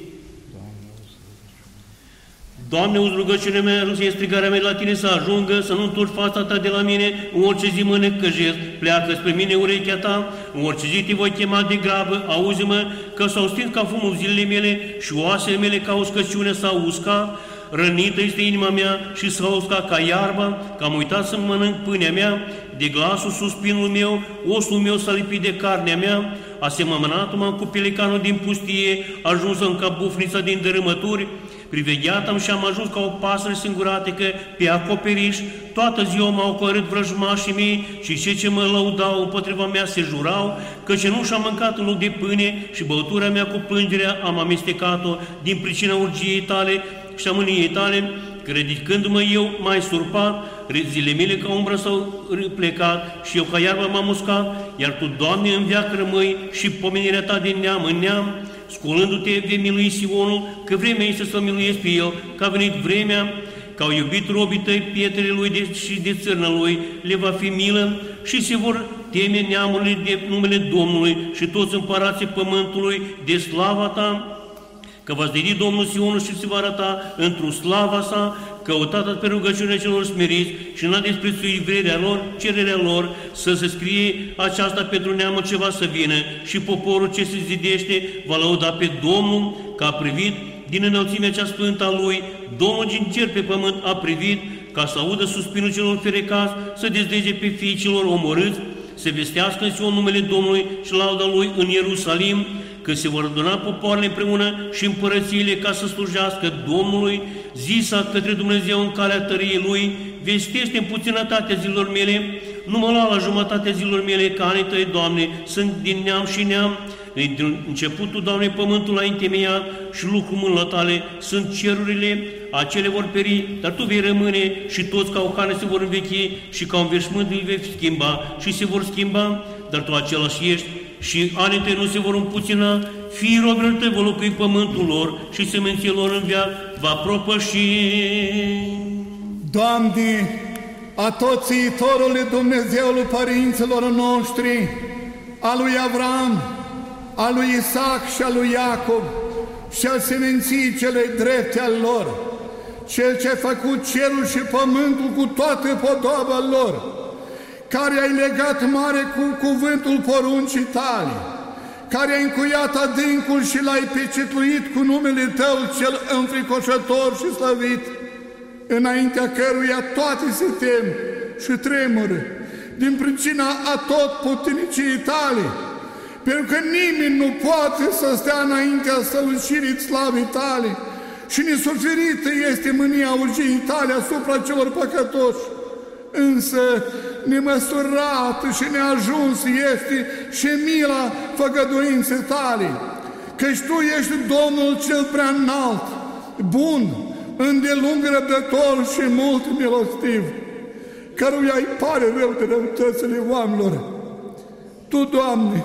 Doamne, uz rugăciunea mea, rusie strigarea mea la Tine să ajungă, să nu întorci fața Ta de la mine, în orice zi mă necăjesc, pleacă spre mine urechea Ta, în orice zi Te voi chema de grabă, auzi-mă, că s-au stins ca fumul zilele mele și oasele mele ca uscăciune s-au uscat, rănită este inima mea și s-a uscat ca iarba, că am uitat să mănânc pâinea mea, de glasul suspinul meu, osul meu s-a lipit de carnea mea, asemănat m-am cu pelicanul din pustie, ajuns în ca bufnița din dărâmături, Privegheat am și am ajuns ca o pasăre singuratică pe acoperiș, toată ziua m-au cărât vrăjmașii mei și cei ce mă lăudau împotriva mea se jurau, că ce nu și-am mâncat în loc de pâine și băutura mea cu plângerea am amestecat-o din pricina urgiei tale și a mâniei tale, credicându-mă eu mai surpat, zile mele ca umbră s-au plecat și eu ca iarbă m-am muscat, iar Tu, Doamne, în viață rămâi și pomenirea Ta din neam în neam, sculându-te vei milui Sionul, că vremea este să miluiesc pe el, că a venit vremea, că au iubit robii tăi pietrele lui de, și de țărnă lui, le va fi milă și se vor teme neamurile de numele Domnului și toți împărații pământului de slava ta, că va zdedi Domnul Sionul și se va arăta într-o slava sa, căutați pe rugăciunea celor smeriți și n-a disprețuit vrerea lor, cererea lor, să se scrie aceasta pentru neamul ce va să vină și poporul ce se zidește va lăuda pe Domnul că a privit din înălțimea cea sfântă a Lui, Domnul din cer pe pământ a privit ca să audă suspinul celor ferecați, să dezdege pe fiii celor omorâți, să vestească în Sion numele Domnului și lauda Lui în Ierusalim, că se vor aduna popoarele împreună și împărățiile ca să slujească Domnului, zisa către Dumnezeu în calea tăriei Lui, vestește în puținătatea zilor mele, nu mă lua la jumătatea zilor mele ca anii tăi, Doamne, sunt din neam și neam, din începutul, Doamne, pământul a întemeiat și lucrul mână tale sunt cerurile, acele vor peri, dar Tu vei rămâne și toți ca o carne se vor învechi și ca un veșmânt îl vei schimba și se vor schimba, dar Tu același ești și anii tăi nu se vor împuțina, fii robilor tăi vor locui pământul lor și semenții lor în viață va propăși. Doamne, a toți iitorului Dumnezeului părinților noștri, a lui Avram, a lui Isaac și a lui Iacob și a semenții celei drepte al lor, cel ce a făcut cerul și pământul cu toată podoba lor, care ai legat mare cu cuvântul poruncii tale, care ai încuiat adâncul și l-ai pecetluit cu numele Tău cel înfricoșător și slăvit, înaintea căruia toate se tem și tremură, din pricina a tot puternicii tale, pentru că nimeni nu poate să stea înaintea sălucirii slavii tale și nesuferită este mânia urgiei tale asupra celor păcătoși. Însă nemăsurată și neajuns este și mila făgăduinței tale, căci Tu ești Domnul cel prea înalt, bun, îndelung răbdător și mult milostiv, căruia îi pare rău de răutățile oamenilor. Tu, Doamne,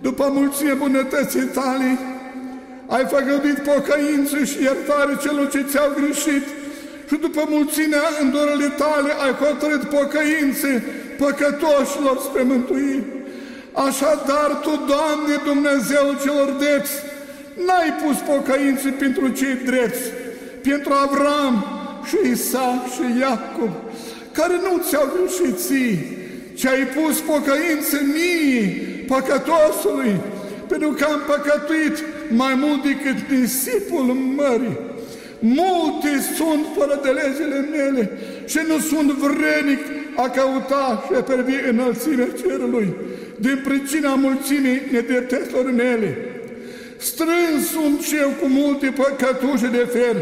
după mulțime bunătății tale, ai făgăduit pocăință și iertare celor ce ți-au greșit și după mulțimea îndorările tale ai hotărât pocăințe păcătoșilor spre mântuire. Așadar, Tu, Doamne, Dumnezeu celor drepți, n-ai pus pocăințe pentru cei drepți, pentru Avram și Isaac și Iacob, care nu ți-au greșit ție, ci ai pus pocăințe mie, păcătosului, pentru că am păcătuit mai mult decât nisipul mării. Multe sunt fără de legile mele și nu sunt vrenic a căuta și a perbi înălțimea cerului din pricina mulțimii nedreptăților mele. Strâns sunt și eu cu multe păcătușe de fer,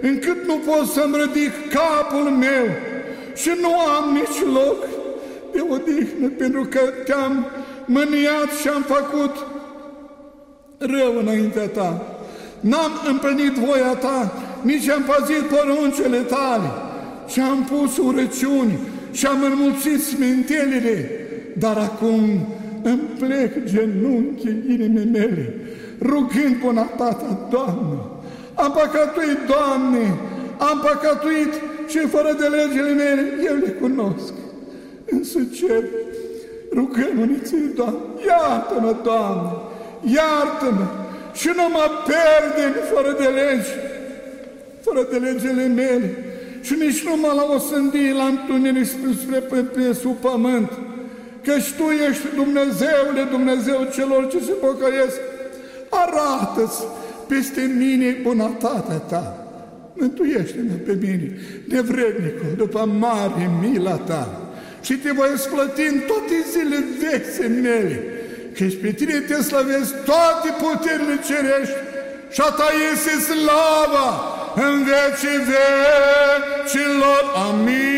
încât nu pot să-mi ridic capul meu și nu am nici loc de odihnă, pentru că te-am mâniat și am făcut rău înaintea ta. N-am împlinit voia ta, nici am păzit poruncele tale, și am pus urăciuni și am înmulțit smintelile, dar acum îmi plec genunchii inimii mele, rugând bunătatea, Doamne. Am păcătuit, Doamne, am păcătuit și fără de legile mele, eu le cunosc. Însă cer, rugăm-ne Doamne, iartă-mă, Doamne, iartă-mă și nu mă pierde fără de legi, fără de legile mele și nici nu mă la o sândie la întuneric spre pe, pe sub pământ, căci Tu ești Dumnezeule, Dumnezeu celor ce se pocăiesc, arată-ți peste mine bunătatea Ta. Mântuiește-mă pe mine, nevrednicul, după mare mila Ta. Și te voi splăti în toate zile vețe mele, căci pe tine te slăvesc toate puterile cerești și a ta este slava în vecii vecilor. Amin.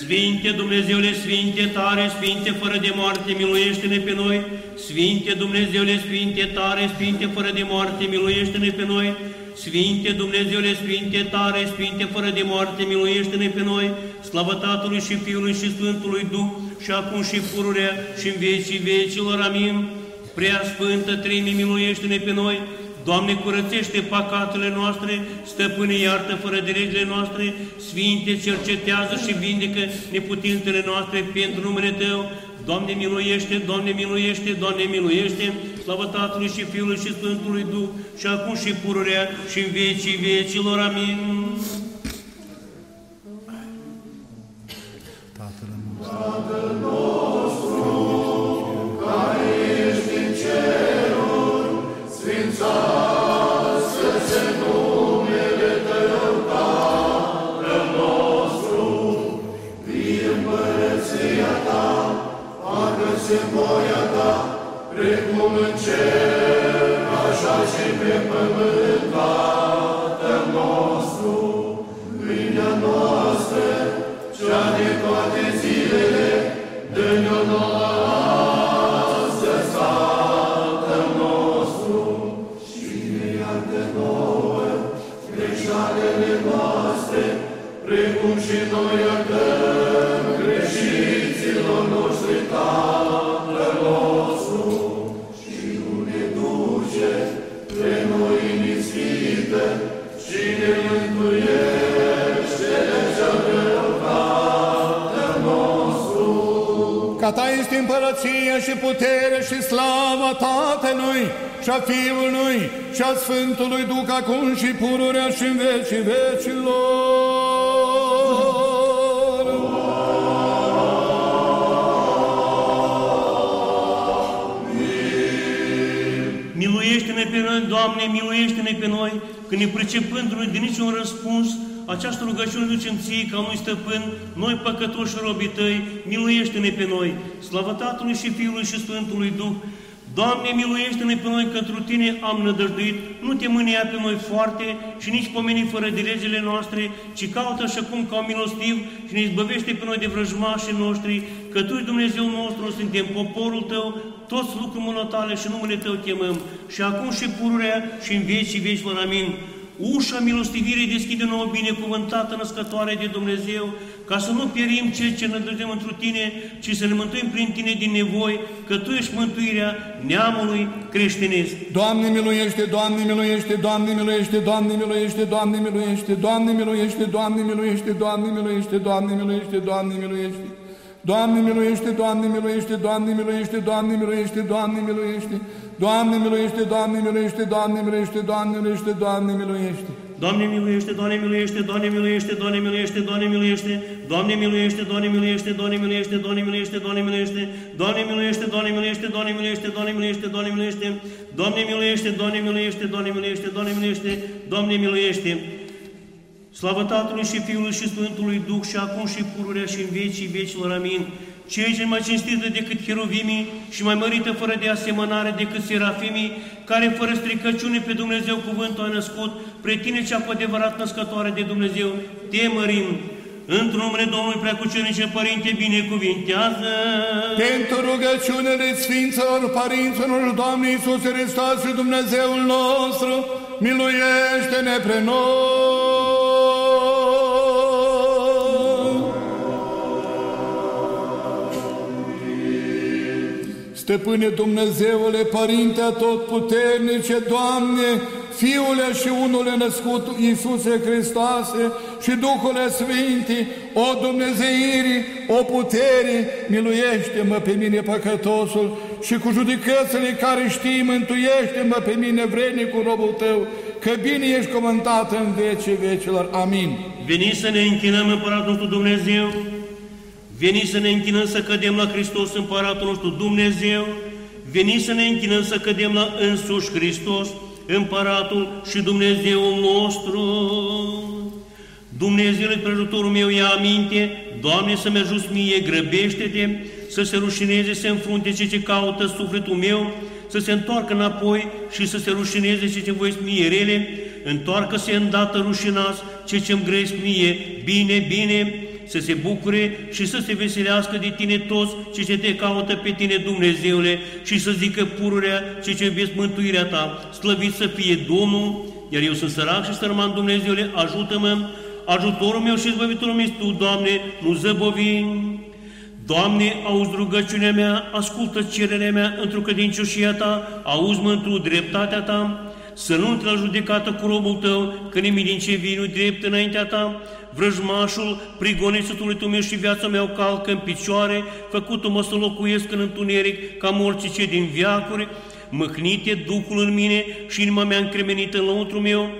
Sfinte Dumnezeule, Sfinte tare, Sfinte fără de moarte, miluiește-ne pe noi. Sfinte Dumnezeule, Sfinte tare, Sfinte fără de moarte, miluiește-ne pe noi. Sfinte Dumnezeule, Sfinte tare, Sfinte fără de moarte, miluiește-ne pe noi. Slavă Tatălui și Fiului și Sfântului Duh, și acum și pururea și în vecii vecilor. Amin. Prea Sfântă Trimi, miluiește-ne pe noi. Doamne, curățește păcatele noastre, stăpâne, iartă fără de legile noastre, Sfinte, cercetează și vindecă neputințele noastre pentru numele Tău. Doamne, miluiește, Doamne, miluiește, Doamne, miluiește, slavă Tatălui și Fiului și Sfântului Duh, și acum și pururea și în vecii vecilor. Amin. Facă-se în cer, așa și pe pământ, Tatăl Ca ta este împărăția și puterea și slava Tatălui și a Fiului și a Sfântului Duh acum și pururea și în vecii vecilor. Miluiește-ne pe noi, Doamne, miluiește-ne pe noi, că ne pricepându-ne de niciun răspuns, această rugăciune ducem ție ca noi stăpân, noi păcătoși robii tăi, miluiește-ne pe noi. Slavă Tatălui și Fiului și Sfântului Duh, Doamne, miluiește-ne pe noi, că întru Tine am nădăjduit, nu te mânia pe noi foarte și nici pomeni fără de legile noastre, ci caută și acum ca un milostiv și ne izbăvește pe noi de vrăjmașii noștri, că Tu, Dumnezeu nostru, suntem poporul Tău, toți lucruri mână Tale și numele Tău chemăm, și acum și pururea și în vecii vecilor. Amin. Ușa milostivirii deschide nouă binecuvântată născătoare de Dumnezeu, ca să nu pierim ceea ce ne dădem întru Tine, ci să ne mântuim prin Tine din nevoi, că Tu ești mântuirea neamului creștinesc. Doamne miluiește, Doamne miluiește, Doamne miluiește, Doamne miluiește, Doamne miluiește, Doamne miluiește, Doamne miluiește, Doamne miluiește, Doamne miluiește, Doamne miluiește. Doamne miluiește, Doamne miluiește, Doamne miluiește, Doamne miluiește, Doamne miluiește. Doamne miluiește, Doamne miluiește, Doamne miluiește, Doamne miluiește, Doamne miluiește. Doamne miluiește, Doamne miluiește, Doamne miluiește, Doamne miluiește, Doamne miluiește, Doamne miluiește, Doamne miluiește, Doamne miluiește, Doamne miluiește, Doamne miluiește, Doamne miluiește, Doamne miluiește, Doamne miluiește, Doamne miluiește, Doamne miluiește, Doamne miluiește, Doamne miluiește, Doamne miluiește, Doamne miluiește, Doamne miluiește. Slavă Tatălui și Fiului și Sfântului Duh și acum și pururea și în vecii vecilor. Amin. Cei ce mai cinstită decât cheruvimii și mai mărită fără de asemănare decât serafimii, care fără stricăciune pe Dumnezeu cuvântul a născut, pre tine cea cu adevărat născătoare de Dumnezeu, te mărim. Într-un numele Domnului Preacucenice Părinte, binecuvintează! Pentru rugăciunile Sfinților Părinților, Doamne Iisuse Hristos și Dumnezeul nostru, miluiește-ne pre noi! Stăpâne Dumnezeule, Părinte Atotputernice, Doamne, Fiule și Unule născut Iisuse Hristoase și Duhule Sfinte, o Dumnezeire, o putere, miluiește-mă pe mine păcătosul și cu judecățile care știi, mântuiește-mă pe mine vrednicul robul Tău, că bine ești comentată în vecii vecilor. Amin. Veniți să ne închinăm Împăratul nostru Dumnezeu, veniți să ne închinăm să cădem la Hristos Împăratul nostru Dumnezeu, veniți să ne închinăm să cădem la însuși Hristos, Împăratul și Dumnezeul nostru. Dumnezeule, prăjutorul meu, ia aminte, Doamne, să-mi ajut mie, grăbește-te, să se rușineze, să înfrunte ce ce caută sufletul meu, să se întoarcă înapoi și să se rușineze ce ce voi mie rele, întoarcă-se îndată rușinați ce ce-mi gresc mie, bine, bine, să se bucure și să se veselească de tine toți ce ce te caută pe tine, Dumnezeule, și să zică pururea ce ce iubesc mântuirea ta, slăvit să fie Domnul, iar eu sunt sărac și sărman, Dumnezeule, ajută-mă, ajutorul meu și zbăvitorul meu Tu, Doamne, nu zăbovi. Doamne, auzi rugăciunea mea, ascultă cererea mea într-o credincioșia Ta, auzi mă dreptatea Ta, să nu intre la judecată cu robul Tău, că nimic din ce vii nu drept înaintea Ta, vrăjmașul, prigonisătului Tu meu și viața mea o calcă în picioare, făcut-o-mă să locuiesc în întuneric, ca morții ce din viacuri, mâhnite Duhul în mine și inima mea încremenită în lăuntru meu,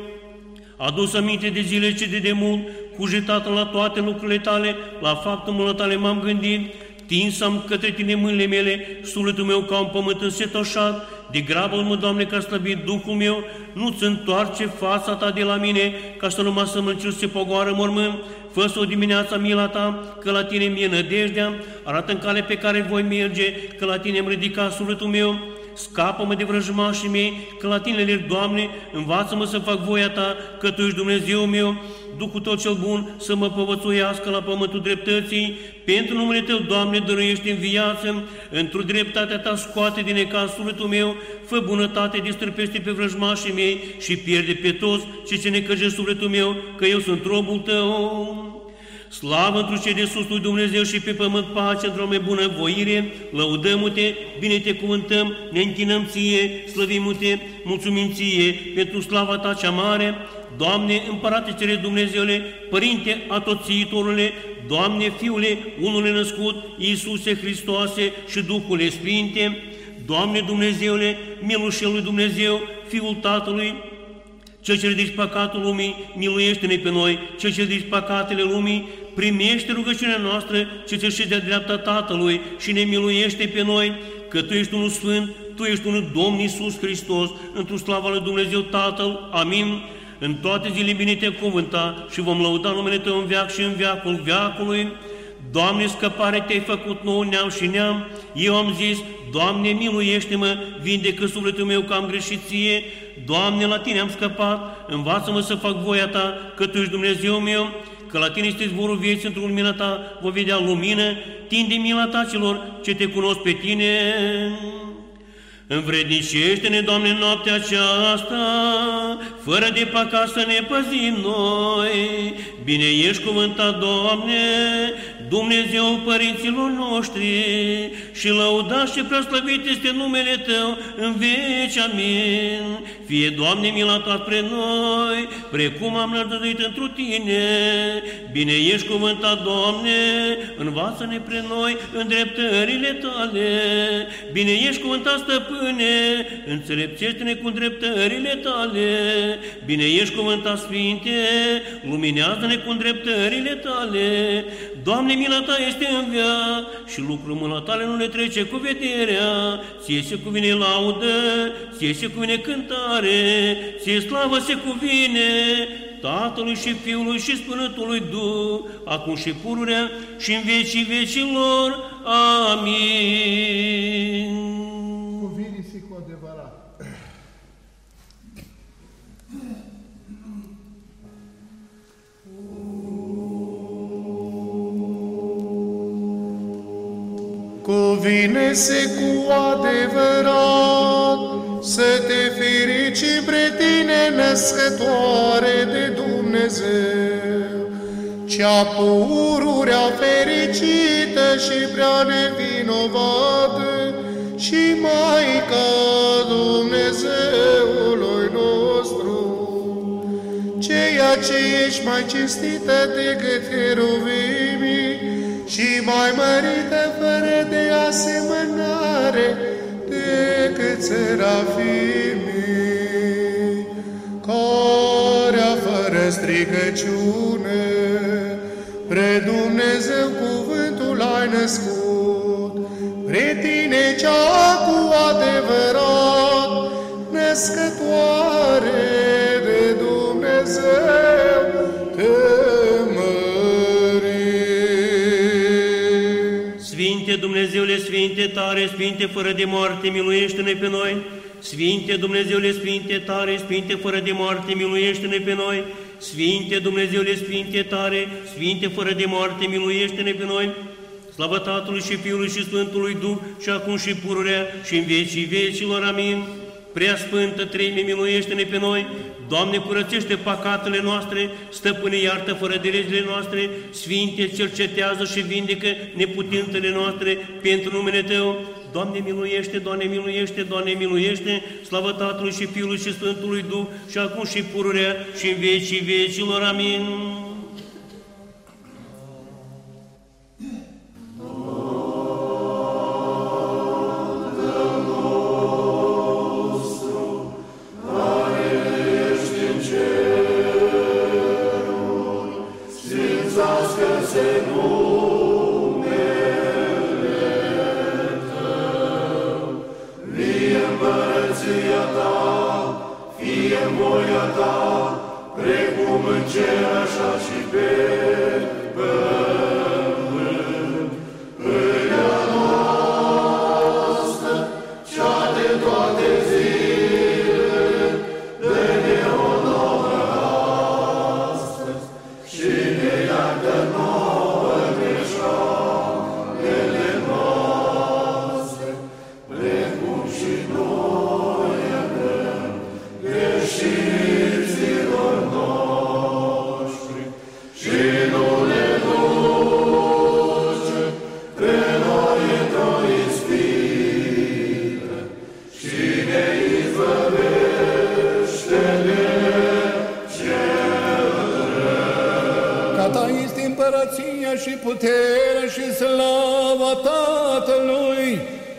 adus aminte de zile ce de demult, cugetat la toate lucrurile tale, la faptul mână tale m-am gândit, tinsam către tine mâinile mele, sufletul meu ca un pământ însetoșat, de grabă mă, Doamne, ca slăbit Duhul meu, nu-ți întoarce fața ta de la mine, ca să nu mă sămânciu se pogoară mormânt, fă o dimineața mila ta, că la tine mi-e nădejdea, arată în cale pe care voi merge, că la tine îmi ridica sufletul meu, scapă-mă de vrăjmașii mei, că la tine le Doamne, învață-mă să fac voia Ta, că Tu ești Dumnezeu meu, Duhul Tău cel bun să mă povățuiască la pământul dreptății, pentru numele Tău, Doamne, dăruiește în viață, într-o dreptatea Ta scoate din ecaz sufletul meu, fă bunătate, distrăpește pe vrăjmașii mei și pierde pe toți ce ce necăjește sufletul meu, că eu sunt robul Tău. Slavă într cei de sus lui Dumnezeu și pe pământ pace într-o mai bună voire, lăudăm-te, bine te cuvântăm, ne închinăm ție, slăvim-te, mulțumim ție pentru slava ta cea mare, Doamne, Împărate cele Dumnezeule, Părinte Atoțiitorule, Doamne, Fiule, unul născut, Iisuse Hristoase și Duhul Sfinte, Doamne Dumnezeule, Milușelul Dumnezeu, Fiul Tatălui, cel ce ridici păcatul lumii, miluiește-ne pe noi. Cel ce ridici păcatele lumii, primește rugăciunea noastră, ce ce de dreapta Tatălui și ne miluiește pe noi, că Tu ești unul Sfânt, Tu ești unul Domn Iisus Hristos, într-o slavă lui Dumnezeu Tatăl. Amin. În toate zilele bine te cuvânta și vom lăuda numele Tău în veac și în veacul veacului. Doamne, scăpare te-ai făcut nou neam și neam. Eu am zis, Doamne, miluiește-mă, vindecă sufletul meu că am greșit ție. Doamne, la Tine am scăpat, învață-mă să fac voia Ta, că Tu ești Dumnezeu meu, că la Tine este zborul vieții într-o lumina Ta, voi vedea lumină, tinde mila Ta celor ce Te cunosc pe Tine. Învrednicește-ne, Doamne, noaptea aceasta, fără de păcat să ne păzim noi. Bine ești cuvântat, Doamne, Dumnezeu părinților noștri și lăudat și preaslăvit este numele Tău în veci, amin. Fie, Doamne, mila Ta spre noi, precum am nădăduit întru Tine. Bine ești cuvântat, Doamne, învață-ne pre noi în dreptările Tale. Bine ești cuvântat, Stăpâne, înțelepțește-ne cu dreptările Tale. Bine ești cuvântat, Sfinte, luminează-ne cu dreptările Tale. Doamne, mila Ta este în via și lucrul mâna Tale nu ne trece cu vederea. Ție se cuvine laudă, ție se cuvine cântare, ție slavă se cuvine, Tatălui și Fiului și Sfântului Duh, acum și pururea și în vecii vecilor. Amin. Cuvine-se cu adevărat să te ferici pre tine născătoare de Dumnezeu, cea pururea fericită și prea nevinovată și Maica Dumnezeului nostru, ceea ce ești mai cinstită decât heruvimii, și mai mărită fără de asemănare decât serafimii, care fără stricăciune, pre Dumnezeu cuvântul ai născut, Sfinte tare, Sfinte fără de moarte, miluiește-ne pe noi. Sfinte Dumnezeule Sfinte tare, Sfinte fără de moarte, miluiește-ne pe noi. Sfinte Dumnezeule Sfinte tare, Sfinte fără de moarte, miluiește-ne pe noi. Slavă Tatălui și Fiului și Sfântului Duh, și acum și pururea și în vecii vecilor. Amin. Prea Sfântă Treime, miluiește-ne pe noi, Doamne, curățește păcatele noastre, Stăpâne, iartă fără de legile noastre, Sfinte, cercetează și vindecă neputințele noastre pentru numele Tău. Doamne, miluiește, Doamne, miluiește, Doamne, miluiește, slavă Tatălui și Fiului și Sfântului Duh, și acum și pururea și în vecii vecilor. Amin.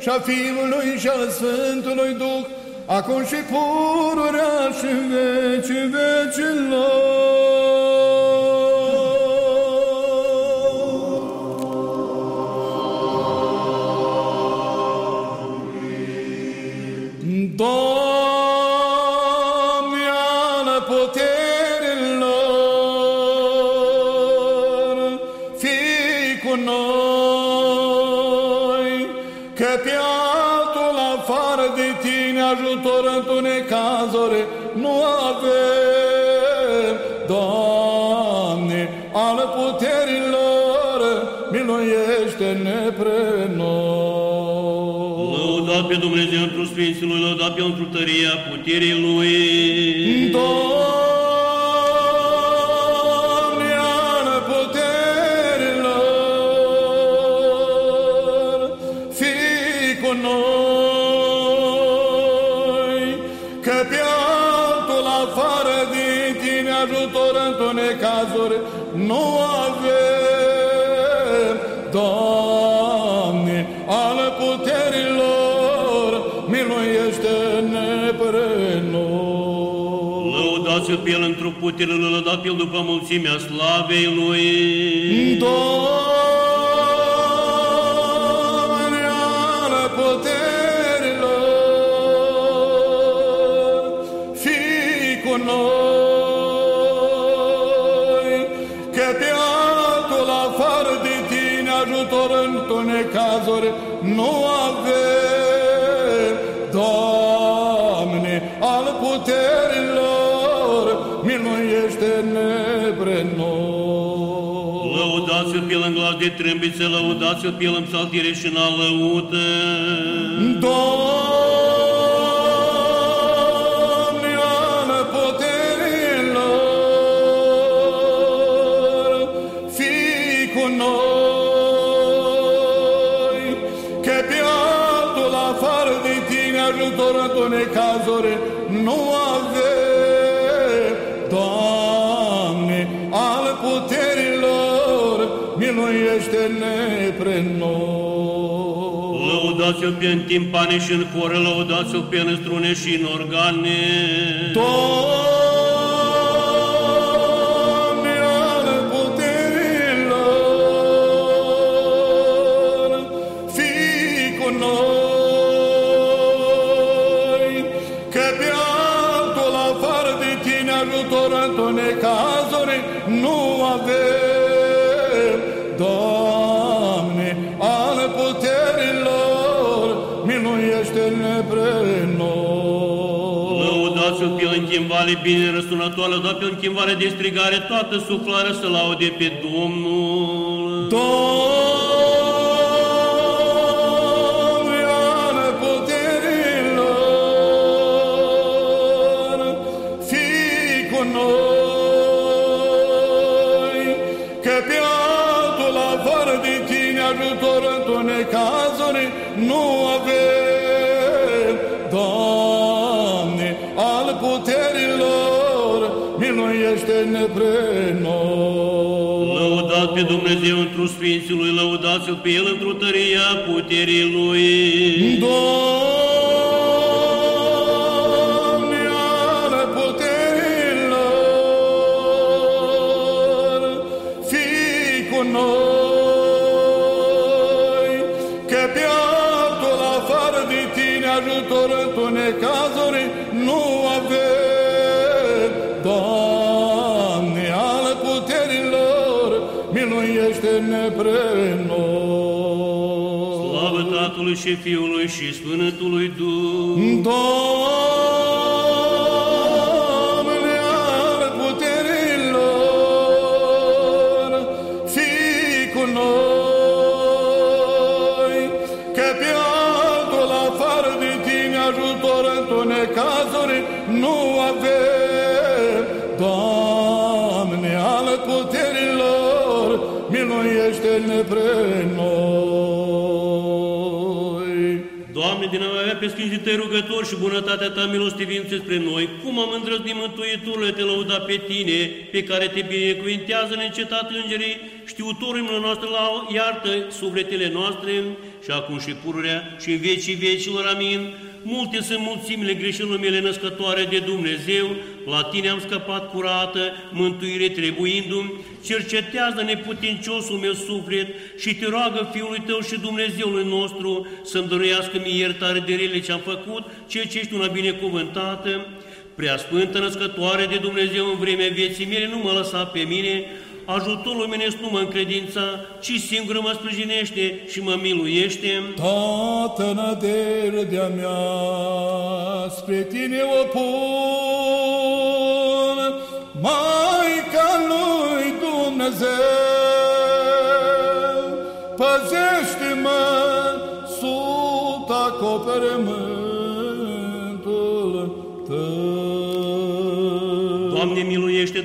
Și a Fiului și al Sfântului Duh, acum și pururea și în vecii vecilor. Doamne, ale puterilor, fii cu noi, că pe altul afară de tine ajutor în necazuri nu avem. Doamne, ale puterilor, miluiește-ne pre noi. Lăudat pe Dumnezeu într Sfinților, lăudat pe într tăria puterii Lui. Doamne, Lăudați-l pe El într-o putere, lăudați pe El după mulțimea slavei Lui. Doamne, în glas de trâmbiță, lăudați-l pe El în psaltire și în alăută. Doamne, Lăudați-l pe în timpane și în foră, lăudați-l pe în strune și în organe. Doamne, pe închimvale bine răsunătoare, da pe închimvale de strigare, toată suflarea să laude pe Domnul. Doamne, pe Dumnezeu într-un Sfințului, lăudați-l pe El într-o tăria puterii Lui. Doamne, ale puterilor, fii cu noi, că pe altul afară de tine ajutor în și Fiului și Sfântului Duh. Doamne, a avea pe sfinții tăi rugători și bunătatea ta milostivință spre noi, cum am îndrăznit Mântuitorule te lăuda pe tine, pe care te binecuvintează neîncetat îngerii, știutorul noastre la iartă sufletele noastre și acum și pururea și în vecii vecilor, amin. Multe sunt mulțimile greșelilor mele născătoare de Dumnezeu, la tine am scăpat curată, mântuire trebuindu-mi, cercetează neputinciosul meu suflet și te roagă Fiului tău și Dumnezeului nostru să-mi dăruiască mie iertare de rele ce am făcut, ceea ce ești una binecuvântată. Prea Sfântă Născătoare de Dumnezeu în vremea vieții mele, nu mă lăsa pe mine, ajutorul luminesc nu mă încredința, ci singur mă sprijinește și mă miluiește. Toată nădejdea mea spre tine o pun, Maica lui Dumnezeu, păzește-mă sub acoperământul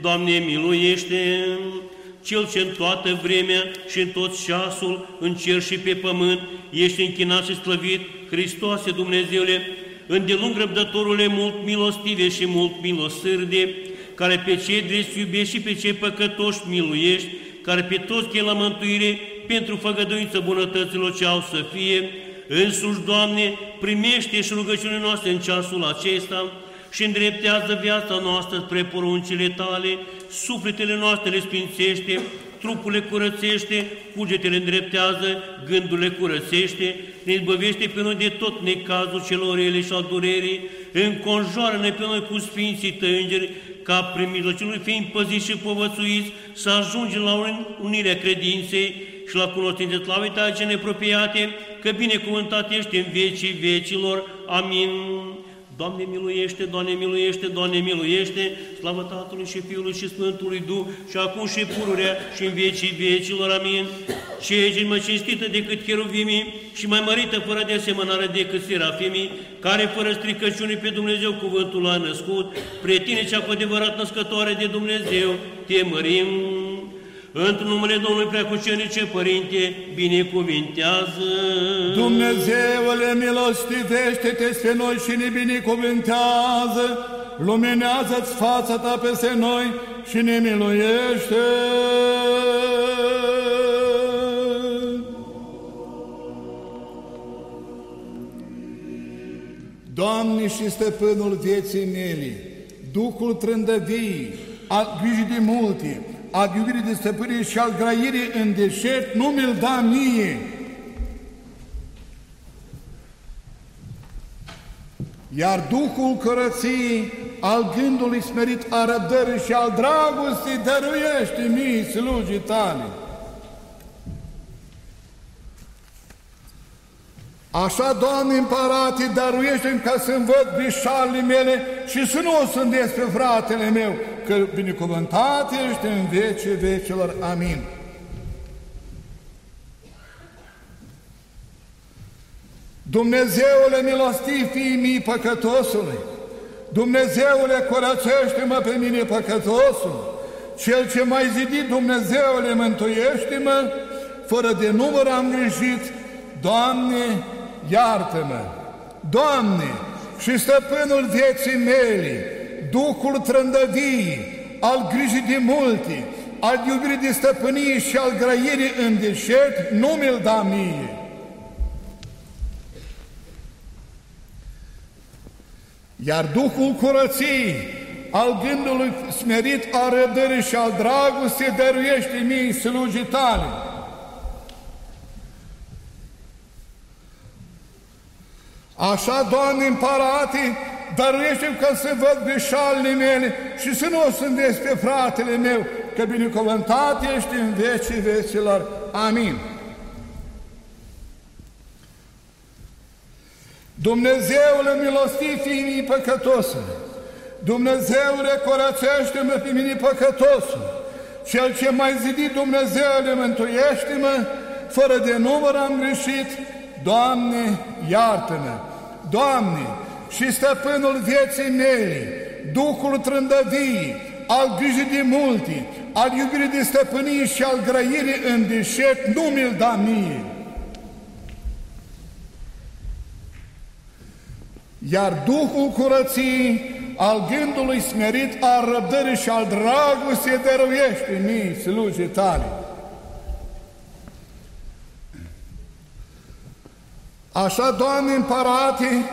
Doamne miluiește. Cel ce în toată vremea și în tot ceasul, în cer și pe pământ, ești închinat și slăvit, Hristoase Dumnezeule, îndelung răbdătorule mult milostive și mult milosârde, care pe cei drept iubești și pe cei păcătoși miluiești, care pe toți chem la mântuire pentru făgăduință bunătăților ce au să fie, însuși, Doamne, primește și rugăciunile noastre în ceasul acesta, și îndreptează viața noastră spre poruncile tale, sufletele noastre le sfințește, trupurile curățește, cugetele îndreptează, gândurile curățește, ne izbăvește pe noi de tot necazul celor rele și al durerii, înconjoară-ne pe noi cu sfinții tăi îngeri, ca prin mijlociul lui fiind păziți și povățuiți, să ajungem la unirea credinței și la cunoștință slavei tale ce nepropiate, că binecuvântat ești în vecii vecilor. Amin. Doamne miluiește, Doamne miluiește, Doamne miluiește, slavă Tatălui și Fiului și Sfântului Duh, și acum și pururea și în vecii vecilor, amin. Ce ești mai cinstită decât cheruvimii și mai mărită fără de asemănare decât serafimii, care fără stricăciuni pe Dumnezeu cuvântul a născut, pre tine cea cu adevărat născătoare de Dumnezeu, te mărim. Într numele Domnului Preacucenice, Părinte, binecuvintează. Dumnezeule, milostivește-te spre noi și ne binecuvântează, luminează-ți fața ta peste noi și ne miluiește. Doamne și stăpânul vieții mele, Duhul trândăvii, al grijii de multe, al iubirii de stăpânire și al grairii în deșert, nu mi-l da mie. Iar Duhul curăției, al gândului smerit a răbdării și al dragostei dăruiește mie slujii tale. Așa, Doamne împărate, dăruiește ca să-mi văd greșalile mele și să nu o sunt despre fratele meu, că binecuvântat ești în vece vecilor. Amin. Dumnezeule milostiv fiii mii păcătosului, Dumnezeule curățește-mă pe mine păcătosul, Cel ce mai zidit Dumnezeule mântuiește-mă, fără de număr am greșit, Doamne, iartă-mă! Doamne, și stăpânul vieții mele, Duhul trândăvii, al grijii de multe, al iubirii de stăpânie și al grăirii în deșert, nu mi-l da mie. Iar Duhul curăției, al gândului smerit, al răbdării și al dragostei, dăruiește mie slujii tale. Așa, Doamne, împărate, dăruiește ca să văd greșalile mele și să nu o sândesc pe fratele meu, că binecuvântat ești în vecii vecilor. Amin. Dumnezeule milostiv fiii păcătosule, Dumnezeule curățește-mă pe mine păcătosul, Cel ce mai zidit Dumnezeule mântuiește-mă, fără de număr am greșit, Doamne, iartă-mă! Doamne, și stăpânul vieții mele, Duhul trândăvii, al grijii de multe, al iubirii de stăpânii și al grăirii în deșert, nu mi-l da mie. Iar Duhul curăției, al gândului smerit, al răbdării și al dragostei dăruiește mie slujii tale. Așa, Doamne împărate,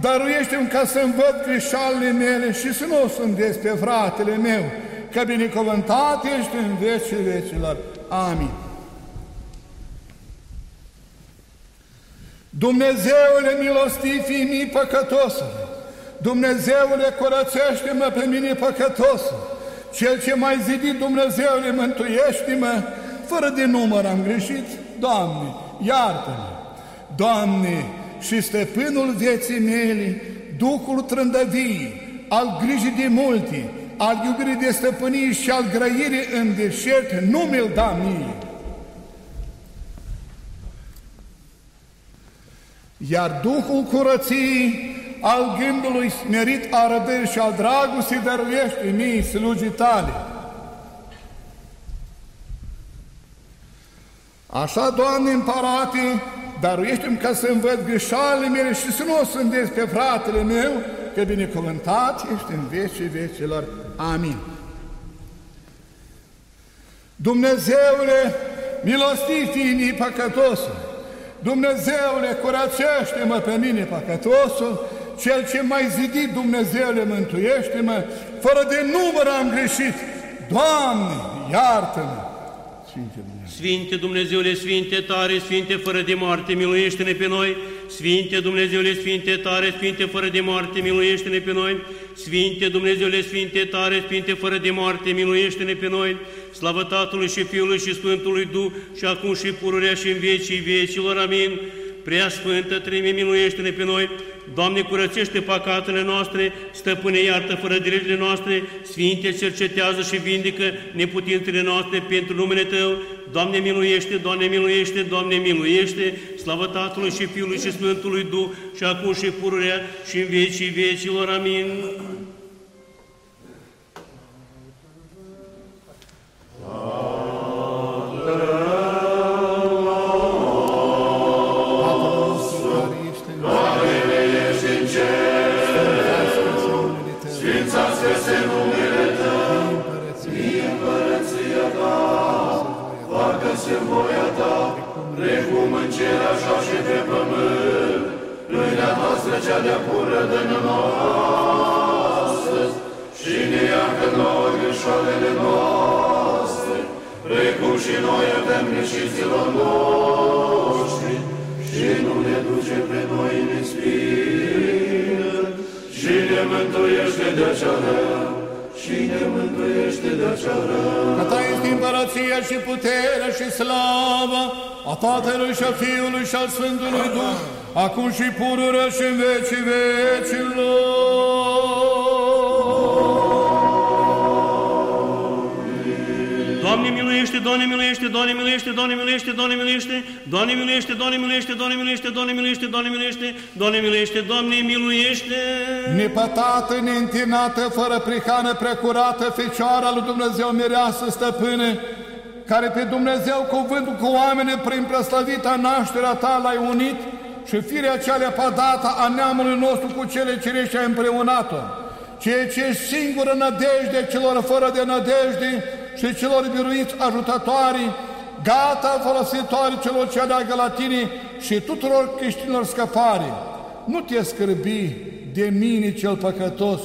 dăruiește-mi ca să-mi văd greșalile mele și să nu sunt despre fratele meu, că binecuvântat ești în vecii vecilor. Amin. Dumnezeule milostiv, fii mii păcătosule, Dumnezeule curățește-mă pe mine păcătosul, Cel ce mai zidit Dumnezeule mântuiește-mă, fără de număr am greșit, Doamne, iartă-mă! Doamne, și stăpânul vieții mele, Duhul trândăvii, al grijii de multe, al iubirii de stăpânii și al grăirii în deșert, nu mi-l da mie. Iar Duhul curăției, al gândului smerit arădări și al dragostei dăruiește mie slujii tale. Așa, Doamne, împărate, daruiește-mi ca să-mi văd greșalile mele și să nu o sândesc pe fratele meu, că binecuvântat ești în vecii vecilor. Amin. Dumnezeule, milostiv fiinii păcătosul, Dumnezeule, curățește-mă pe mine păcătosul, cel ce mai zidit Dumnezeule, mântuiește-mă, fără de număr am greșit. Doamne, iartă-mă! Sfinte Sfinte Dumnezeule, Sfinte tare, Sfinte fără de moarte, miluiește-ne pe noi! Sfinte Dumnezeule, Sfinte tare, Sfinte fără de moarte, miluiește-ne pe noi! Sfinte Dumnezeule, Sfinte tare, Sfinte fără de moarte, miluiește-ne pe noi! Slavă Tatălui și Fiului și Sfântului Duh și acum și pururea și în vecii vecilor. Amin! Prea Sfântă Trime, miluiește-ne pe noi! Doamne, curățește păcatele noastre, stăpâne iartă fără de noastre, Sfinte, cercetează și vindică neputințele noastre pentru numele Tău. Doamne, miluiește, Doamne, miluiește, Doamne, miluiește, slavă Tatălui și Fiului și Sfântului Duh și acum și pururea și în vecii vecilor. Amin. Se voia ta, precum în cer așa și pe pământ. pâinea noastră cea de pură de astăzi și ne iartă nouă greșoalele noastre, precum și noi avem greșiților noștri și nu ne duce pe noi în ispire și ne mântuiește de acea rea și ne mântuiește de acea rea. Că ta este împărăția și puterea și slava a Tatălui și a Fiului și al Sfântului Duh, acum și pururea și în vecii vecilor. Doamne miluiește, Doamne miluiește, Doamne miluiește, Doamne miluiește, Doamne miluiește, Doamne miluiește, Doamne miluiește, Doamne miluiește, Doamne miluiește, Doamne miluiește, Doamne miluiește, Doamne miluiește. Nepătată, neîntinată, fără prihană, precurată, Fecioara lui Dumnezeu mireasă stăpâne, care pe Dumnezeu cuvântul cu oameni prin preslăvita nașterea ta l-ai unit și firea cea lepădată a neamului nostru cu cele cerești ai împreunat-o, ceea ce e singură nădejde celor fără de nădejde și celor biruiți ajutătoare, gata folositoare celor ce aleagă la tine și tuturor creștinilor scăpare. Nu te scârbi de mine cel păcătos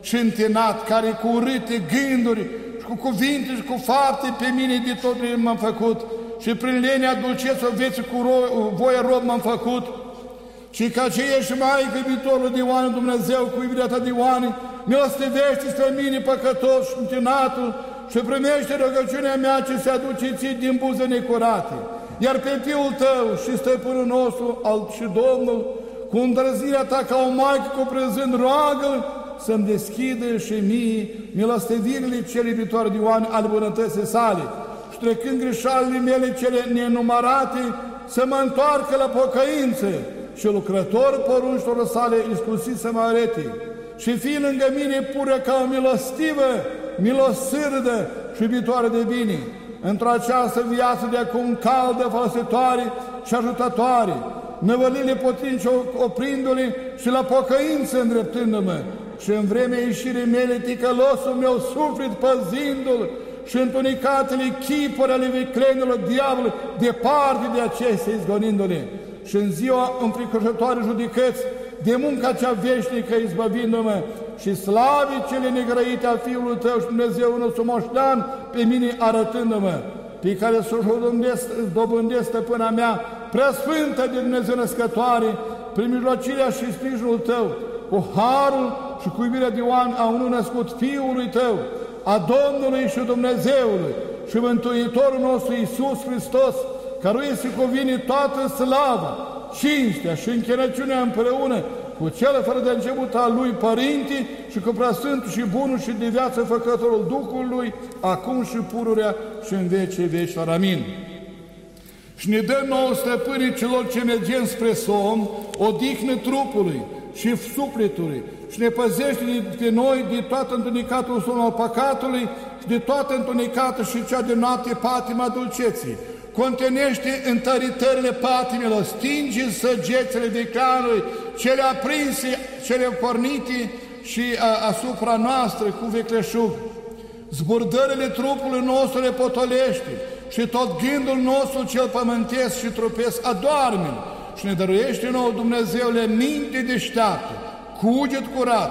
și întinat, care cu urâte gânduri cu cuvinte și cu fapte pe mine de tot m-am făcut și prin lenea dulceță vieții cu ro- voie rob m-am făcut și ca ce ești Maică iubitorul de oameni Dumnezeu cu iubirea ta de oameni, milostivește spre mine păcătos și întinatul și primește rugăciunea mea ce se aduce ție din buze necurate. Iar pe Fiul tău și stăpânul nostru al și Domnul, cu îndrăzirea ta ca o maică cuprinzând, roagă să-mi deschidă și mie milostivirile cele iubitoare de oameni ale bunătății sale și trecând greșalile mele cele nenumărate, să mă întoarcă la pocăință și lucrător porunșilor sale iscusit să mă arete și fii lângă mine pură ca o milostivă, milosârdă și iubitoare de bine, într-o această viață de acum caldă, folositoare și ajutătoare, năvălile potrivnice oprindu-le și la pocăință îndreptându-mă, și în vremea ieșirii mele ticălosul meu suflet păzindu-l și întunicatele chipuri ale viclenilor diavolului departe de acestea izgonindu-le și în ziua înfricoșătoare judecăți de munca cea veșnică izbăvindu-mă și slavii cele negrăite a Fiului Tău și Dumnezeu nostru moștean pe mine arătându-mă pe care să o dobândesc stăpâna mea, prea sfântă de Dumnezeu născătoare, prin mijlocirea și sprijinul Tău, cu harul și cu iubirea de oameni a unui născut Fiului Tău, a Domnului și Dumnezeului și Mântuitorul nostru Iisus Hristos, căruia se cuvine toată slava, cinstea și închinăciunea împreună cu cel fără de început al lui Părinte și cu preasfântul și bunul și de viață făcătorul Duhului, acum și pururea și în vecii vecilor. Amin. Și ne dă nouă stăpânii celor ce mergem spre somn, odihnă trupului și sufletului și ne păzește de noi de toată întunecatul somn al păcatului și de toată întunecată și cea de noapte patima dulceții contenește întăritările patimilor, stinge săgețele viclanului, cele aprinse, cele pornite și a, asupra noastră cu vecleșug. Zburdările trupului nostru le potolește și tot gândul nostru cel pământesc și trupesc adorme și ne dăruiește nouă Dumnezeule minte deșteaptă, cuget curat,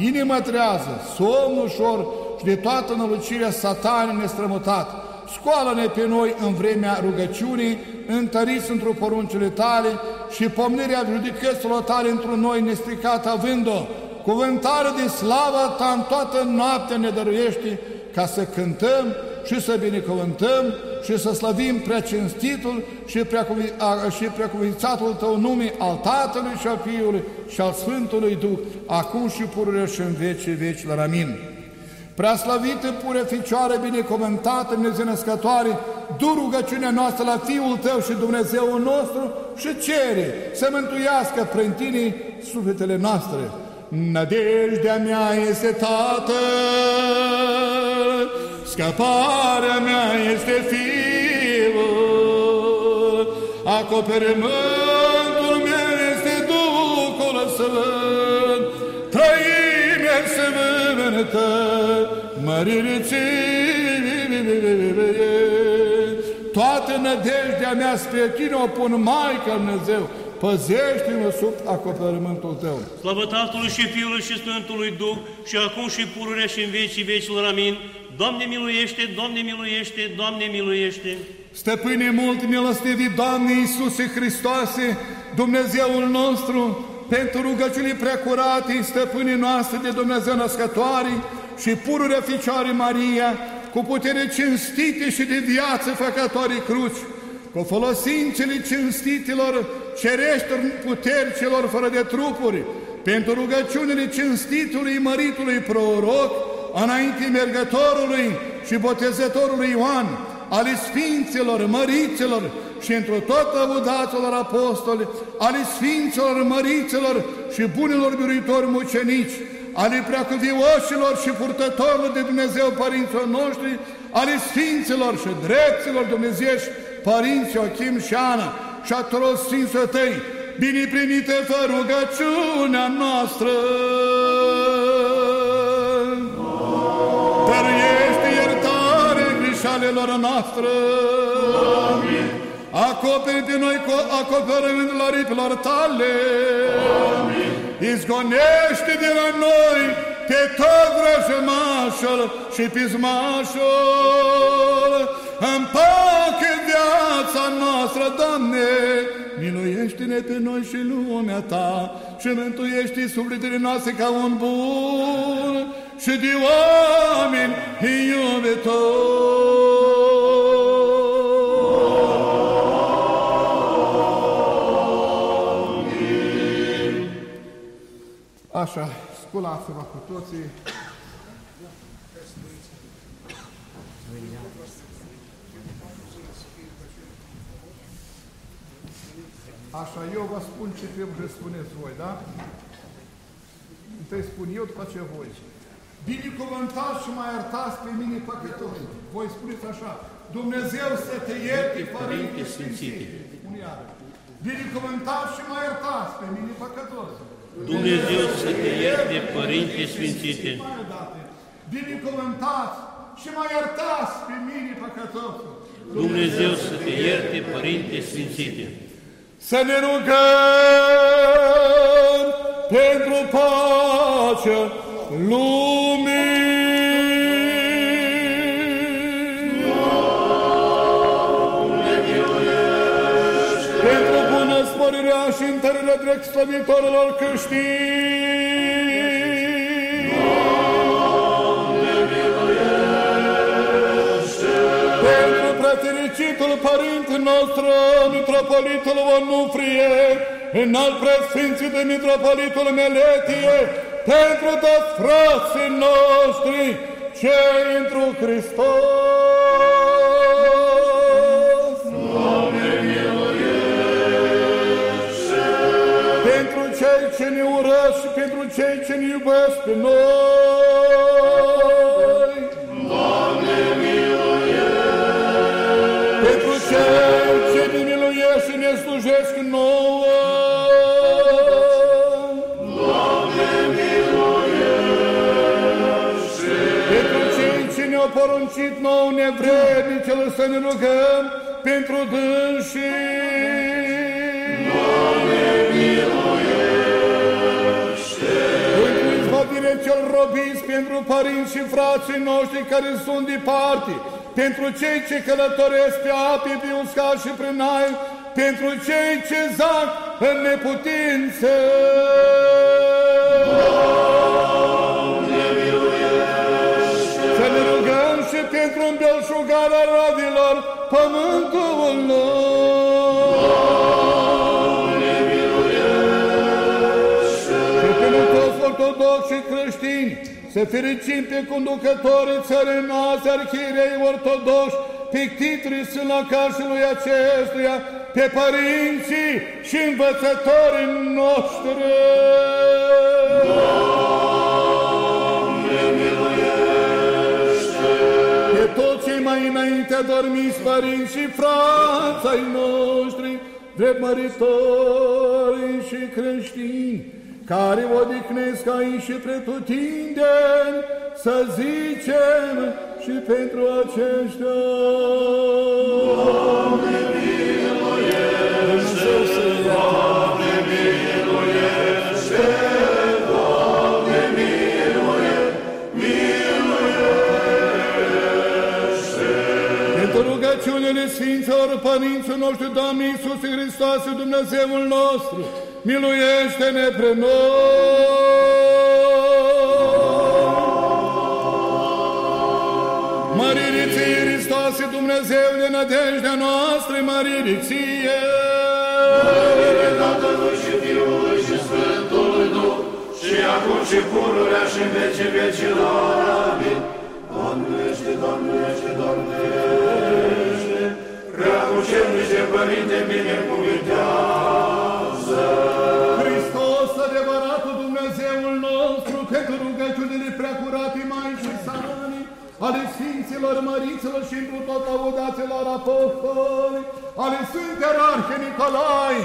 inimă trează, somn ușor și de toată nălucirea satanii nestrămutată scoală-ne pe noi în vremea rugăciunii, întăriți într-o poruncile tale și pomnirea judecăților tale într-un noi nestricat având-o, cuvântare de slavă ta în toată noaptea ne dăruiește ca să cântăm și să binecuvântăm și să slăvim prea cinstitul și prea, și prea cuvințatul Tău nume al Tatălui și al Fiului și al Sfântului Duh, acum și pururea și în vecii vecilor. Amin. Preaslăvită pure Ficioare binecuvântată, Dumnezeu născătoare, du rugăciunea noastră la Fiul Tău și Dumnezeul nostru și cere să mântuiască prin Tine sufletele noastre. Nădejdea mea este Tată, scăparea mea este Fiul, acoperământul sfântă, mărire Toată nădejdea mea spre Tine o pun, Maică Dumnezeu, păzește-mă sub acoperământul Tău. Slavă Tatălui și Fiului și Sfântului Duh, și acum și pururea și în vecii vecilor. Amin. Doamne miluiește, Doamne miluiește, Doamne miluiește. Stăpâne mult milostivii, Doamne Iisuse Hristoase, Dumnezeul nostru, pentru rugăciunii preacurate, stăpânii noastre de Dumnezeu născătoare și pururea Ficioare Maria, cu putere cinstite și de viață făcătoare cruci, cu folosințele cinstitelor cereștilor puteri celor fără de trupuri, pentru rugăciunile cinstitului măritului proroc, înainte mergătorului și botezătorului Ioan, ale Sfinților, Măriților și într-o tot lăudaților apostoli, ale Sfinților, Măriților și bunilor biruitori mucenici, ale preacuvioșilor și purtătorilor de Dumnezeu părinților noștri, ale Sfinților și dreptilor dumnezeiești, părinții Ochim și Ana și a tuturor Sfinților Tăi, bine primite fă rugăciunea noastră. Dăruiește iertare greșalelor noastre. Amin. Acoperi pe noi cu acoperământul aripilor tale. Amin. Izgonește de la noi pe tot vrăjămașul și pismașul. Împacă viața noastră, Doamne, miluiește-ne pe noi și lumea Ta și mântuiește sufletele noastre ca un bun și de oameni iubitori. Așa, sculați-vă cu toții. Așa, eu vă spun ce trebuie să spuneți voi, da? Întâi spun eu, după ce voi. Binecuvântați și mai iertați pe mine păcătorii. Voi spuneți așa, Dumnezeu să te ierte, Părinte Sfințite. Unii iară. Binecuvântați și mai iertați pe mine păcătorii. Dumnezeu să te ierte, Părinte Sfințite. Binecuvântați și mai iertați pe mine păcătosul. Dumnezeu să te ierte, Părinte Sfințite. Să ne rugăm pentru pacea lumii. Și întărirea drept slăvitorilor creștini. Pentru prefericitul Părinte nostru, Mitropolitul Onufrie, înalt preasfinții de Mitropolitul Meletie, pentru toți frații noștri, cei într Hristos. Cei ce ne urăsc și pentru cei ce ne iubesc pe noi. Pentru cei ce ne miluiesc și ne slujesc nouă. Pentru cei ce ne-au poruncit nouă nevrednicele să ne rugăm pentru dânsii. Pentru izbăvire cel robiți, pentru părinți și frații noștri care sunt departe, pentru cei ce călătoresc pe ape, pe uscat și prin aer, pentru cei ce zac în neputință. Să ne rugăm și pentru îmbelșugarea rodilor pământul Și ortodoxi și creștini, să fericim pe conducătorii țării noastre, arhierei ortodoxi, pictitorii sânăcașului acestuia, pe părinții și învățătorii noștri. Pe toți cei mai înainte dormiți părinți și frați ai noștri, drept măritori și creștini, care odihnesc aici și pretutindeni, să zicem și pentru aceștia. Doamne, rugăciunile Sfinților Părinților noștri, Doamne Iisus Hristos, Dumnezeul nostru, miluiește-ne pre noi! Măririi ție, Hristoase, Dumnezeu de nădejdea noastră, măririi ție! Mărire Tatălui și Fiului și Sfântului Duh, și acum și pururea și în vecii vecilor. Amin. Doamnește, Doamnește, Doamnește, prea cu cernice Părinte binecuvintează. Hristos, adevăratul Dumnezeul nostru, că cu rugăciunile preacurate Maicii sale, ale Sfinților Măriților și întru tot audaților apostoli, ale Sfinte Arhe Nicolai,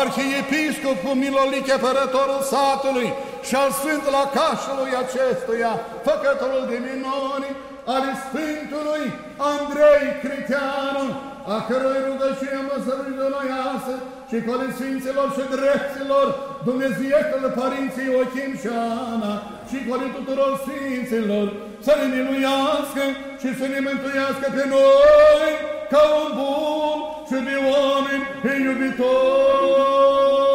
Arhiepiscopul Milolic, apărătorul satului și al Sfânt Lacașului acestuia, făcătorul de minuni, ale Sfântului Andrei Criteanu, a cărui rugăciune mă săruitonoiasă și cu ale Sfinților și Dreptilor, Dumneziește-L Părinții Ochim și Ana și cu ale tuturor Sfinților, să ne miluiască și să ne mântuiască pe noi ca un bun și de oameni iubitori.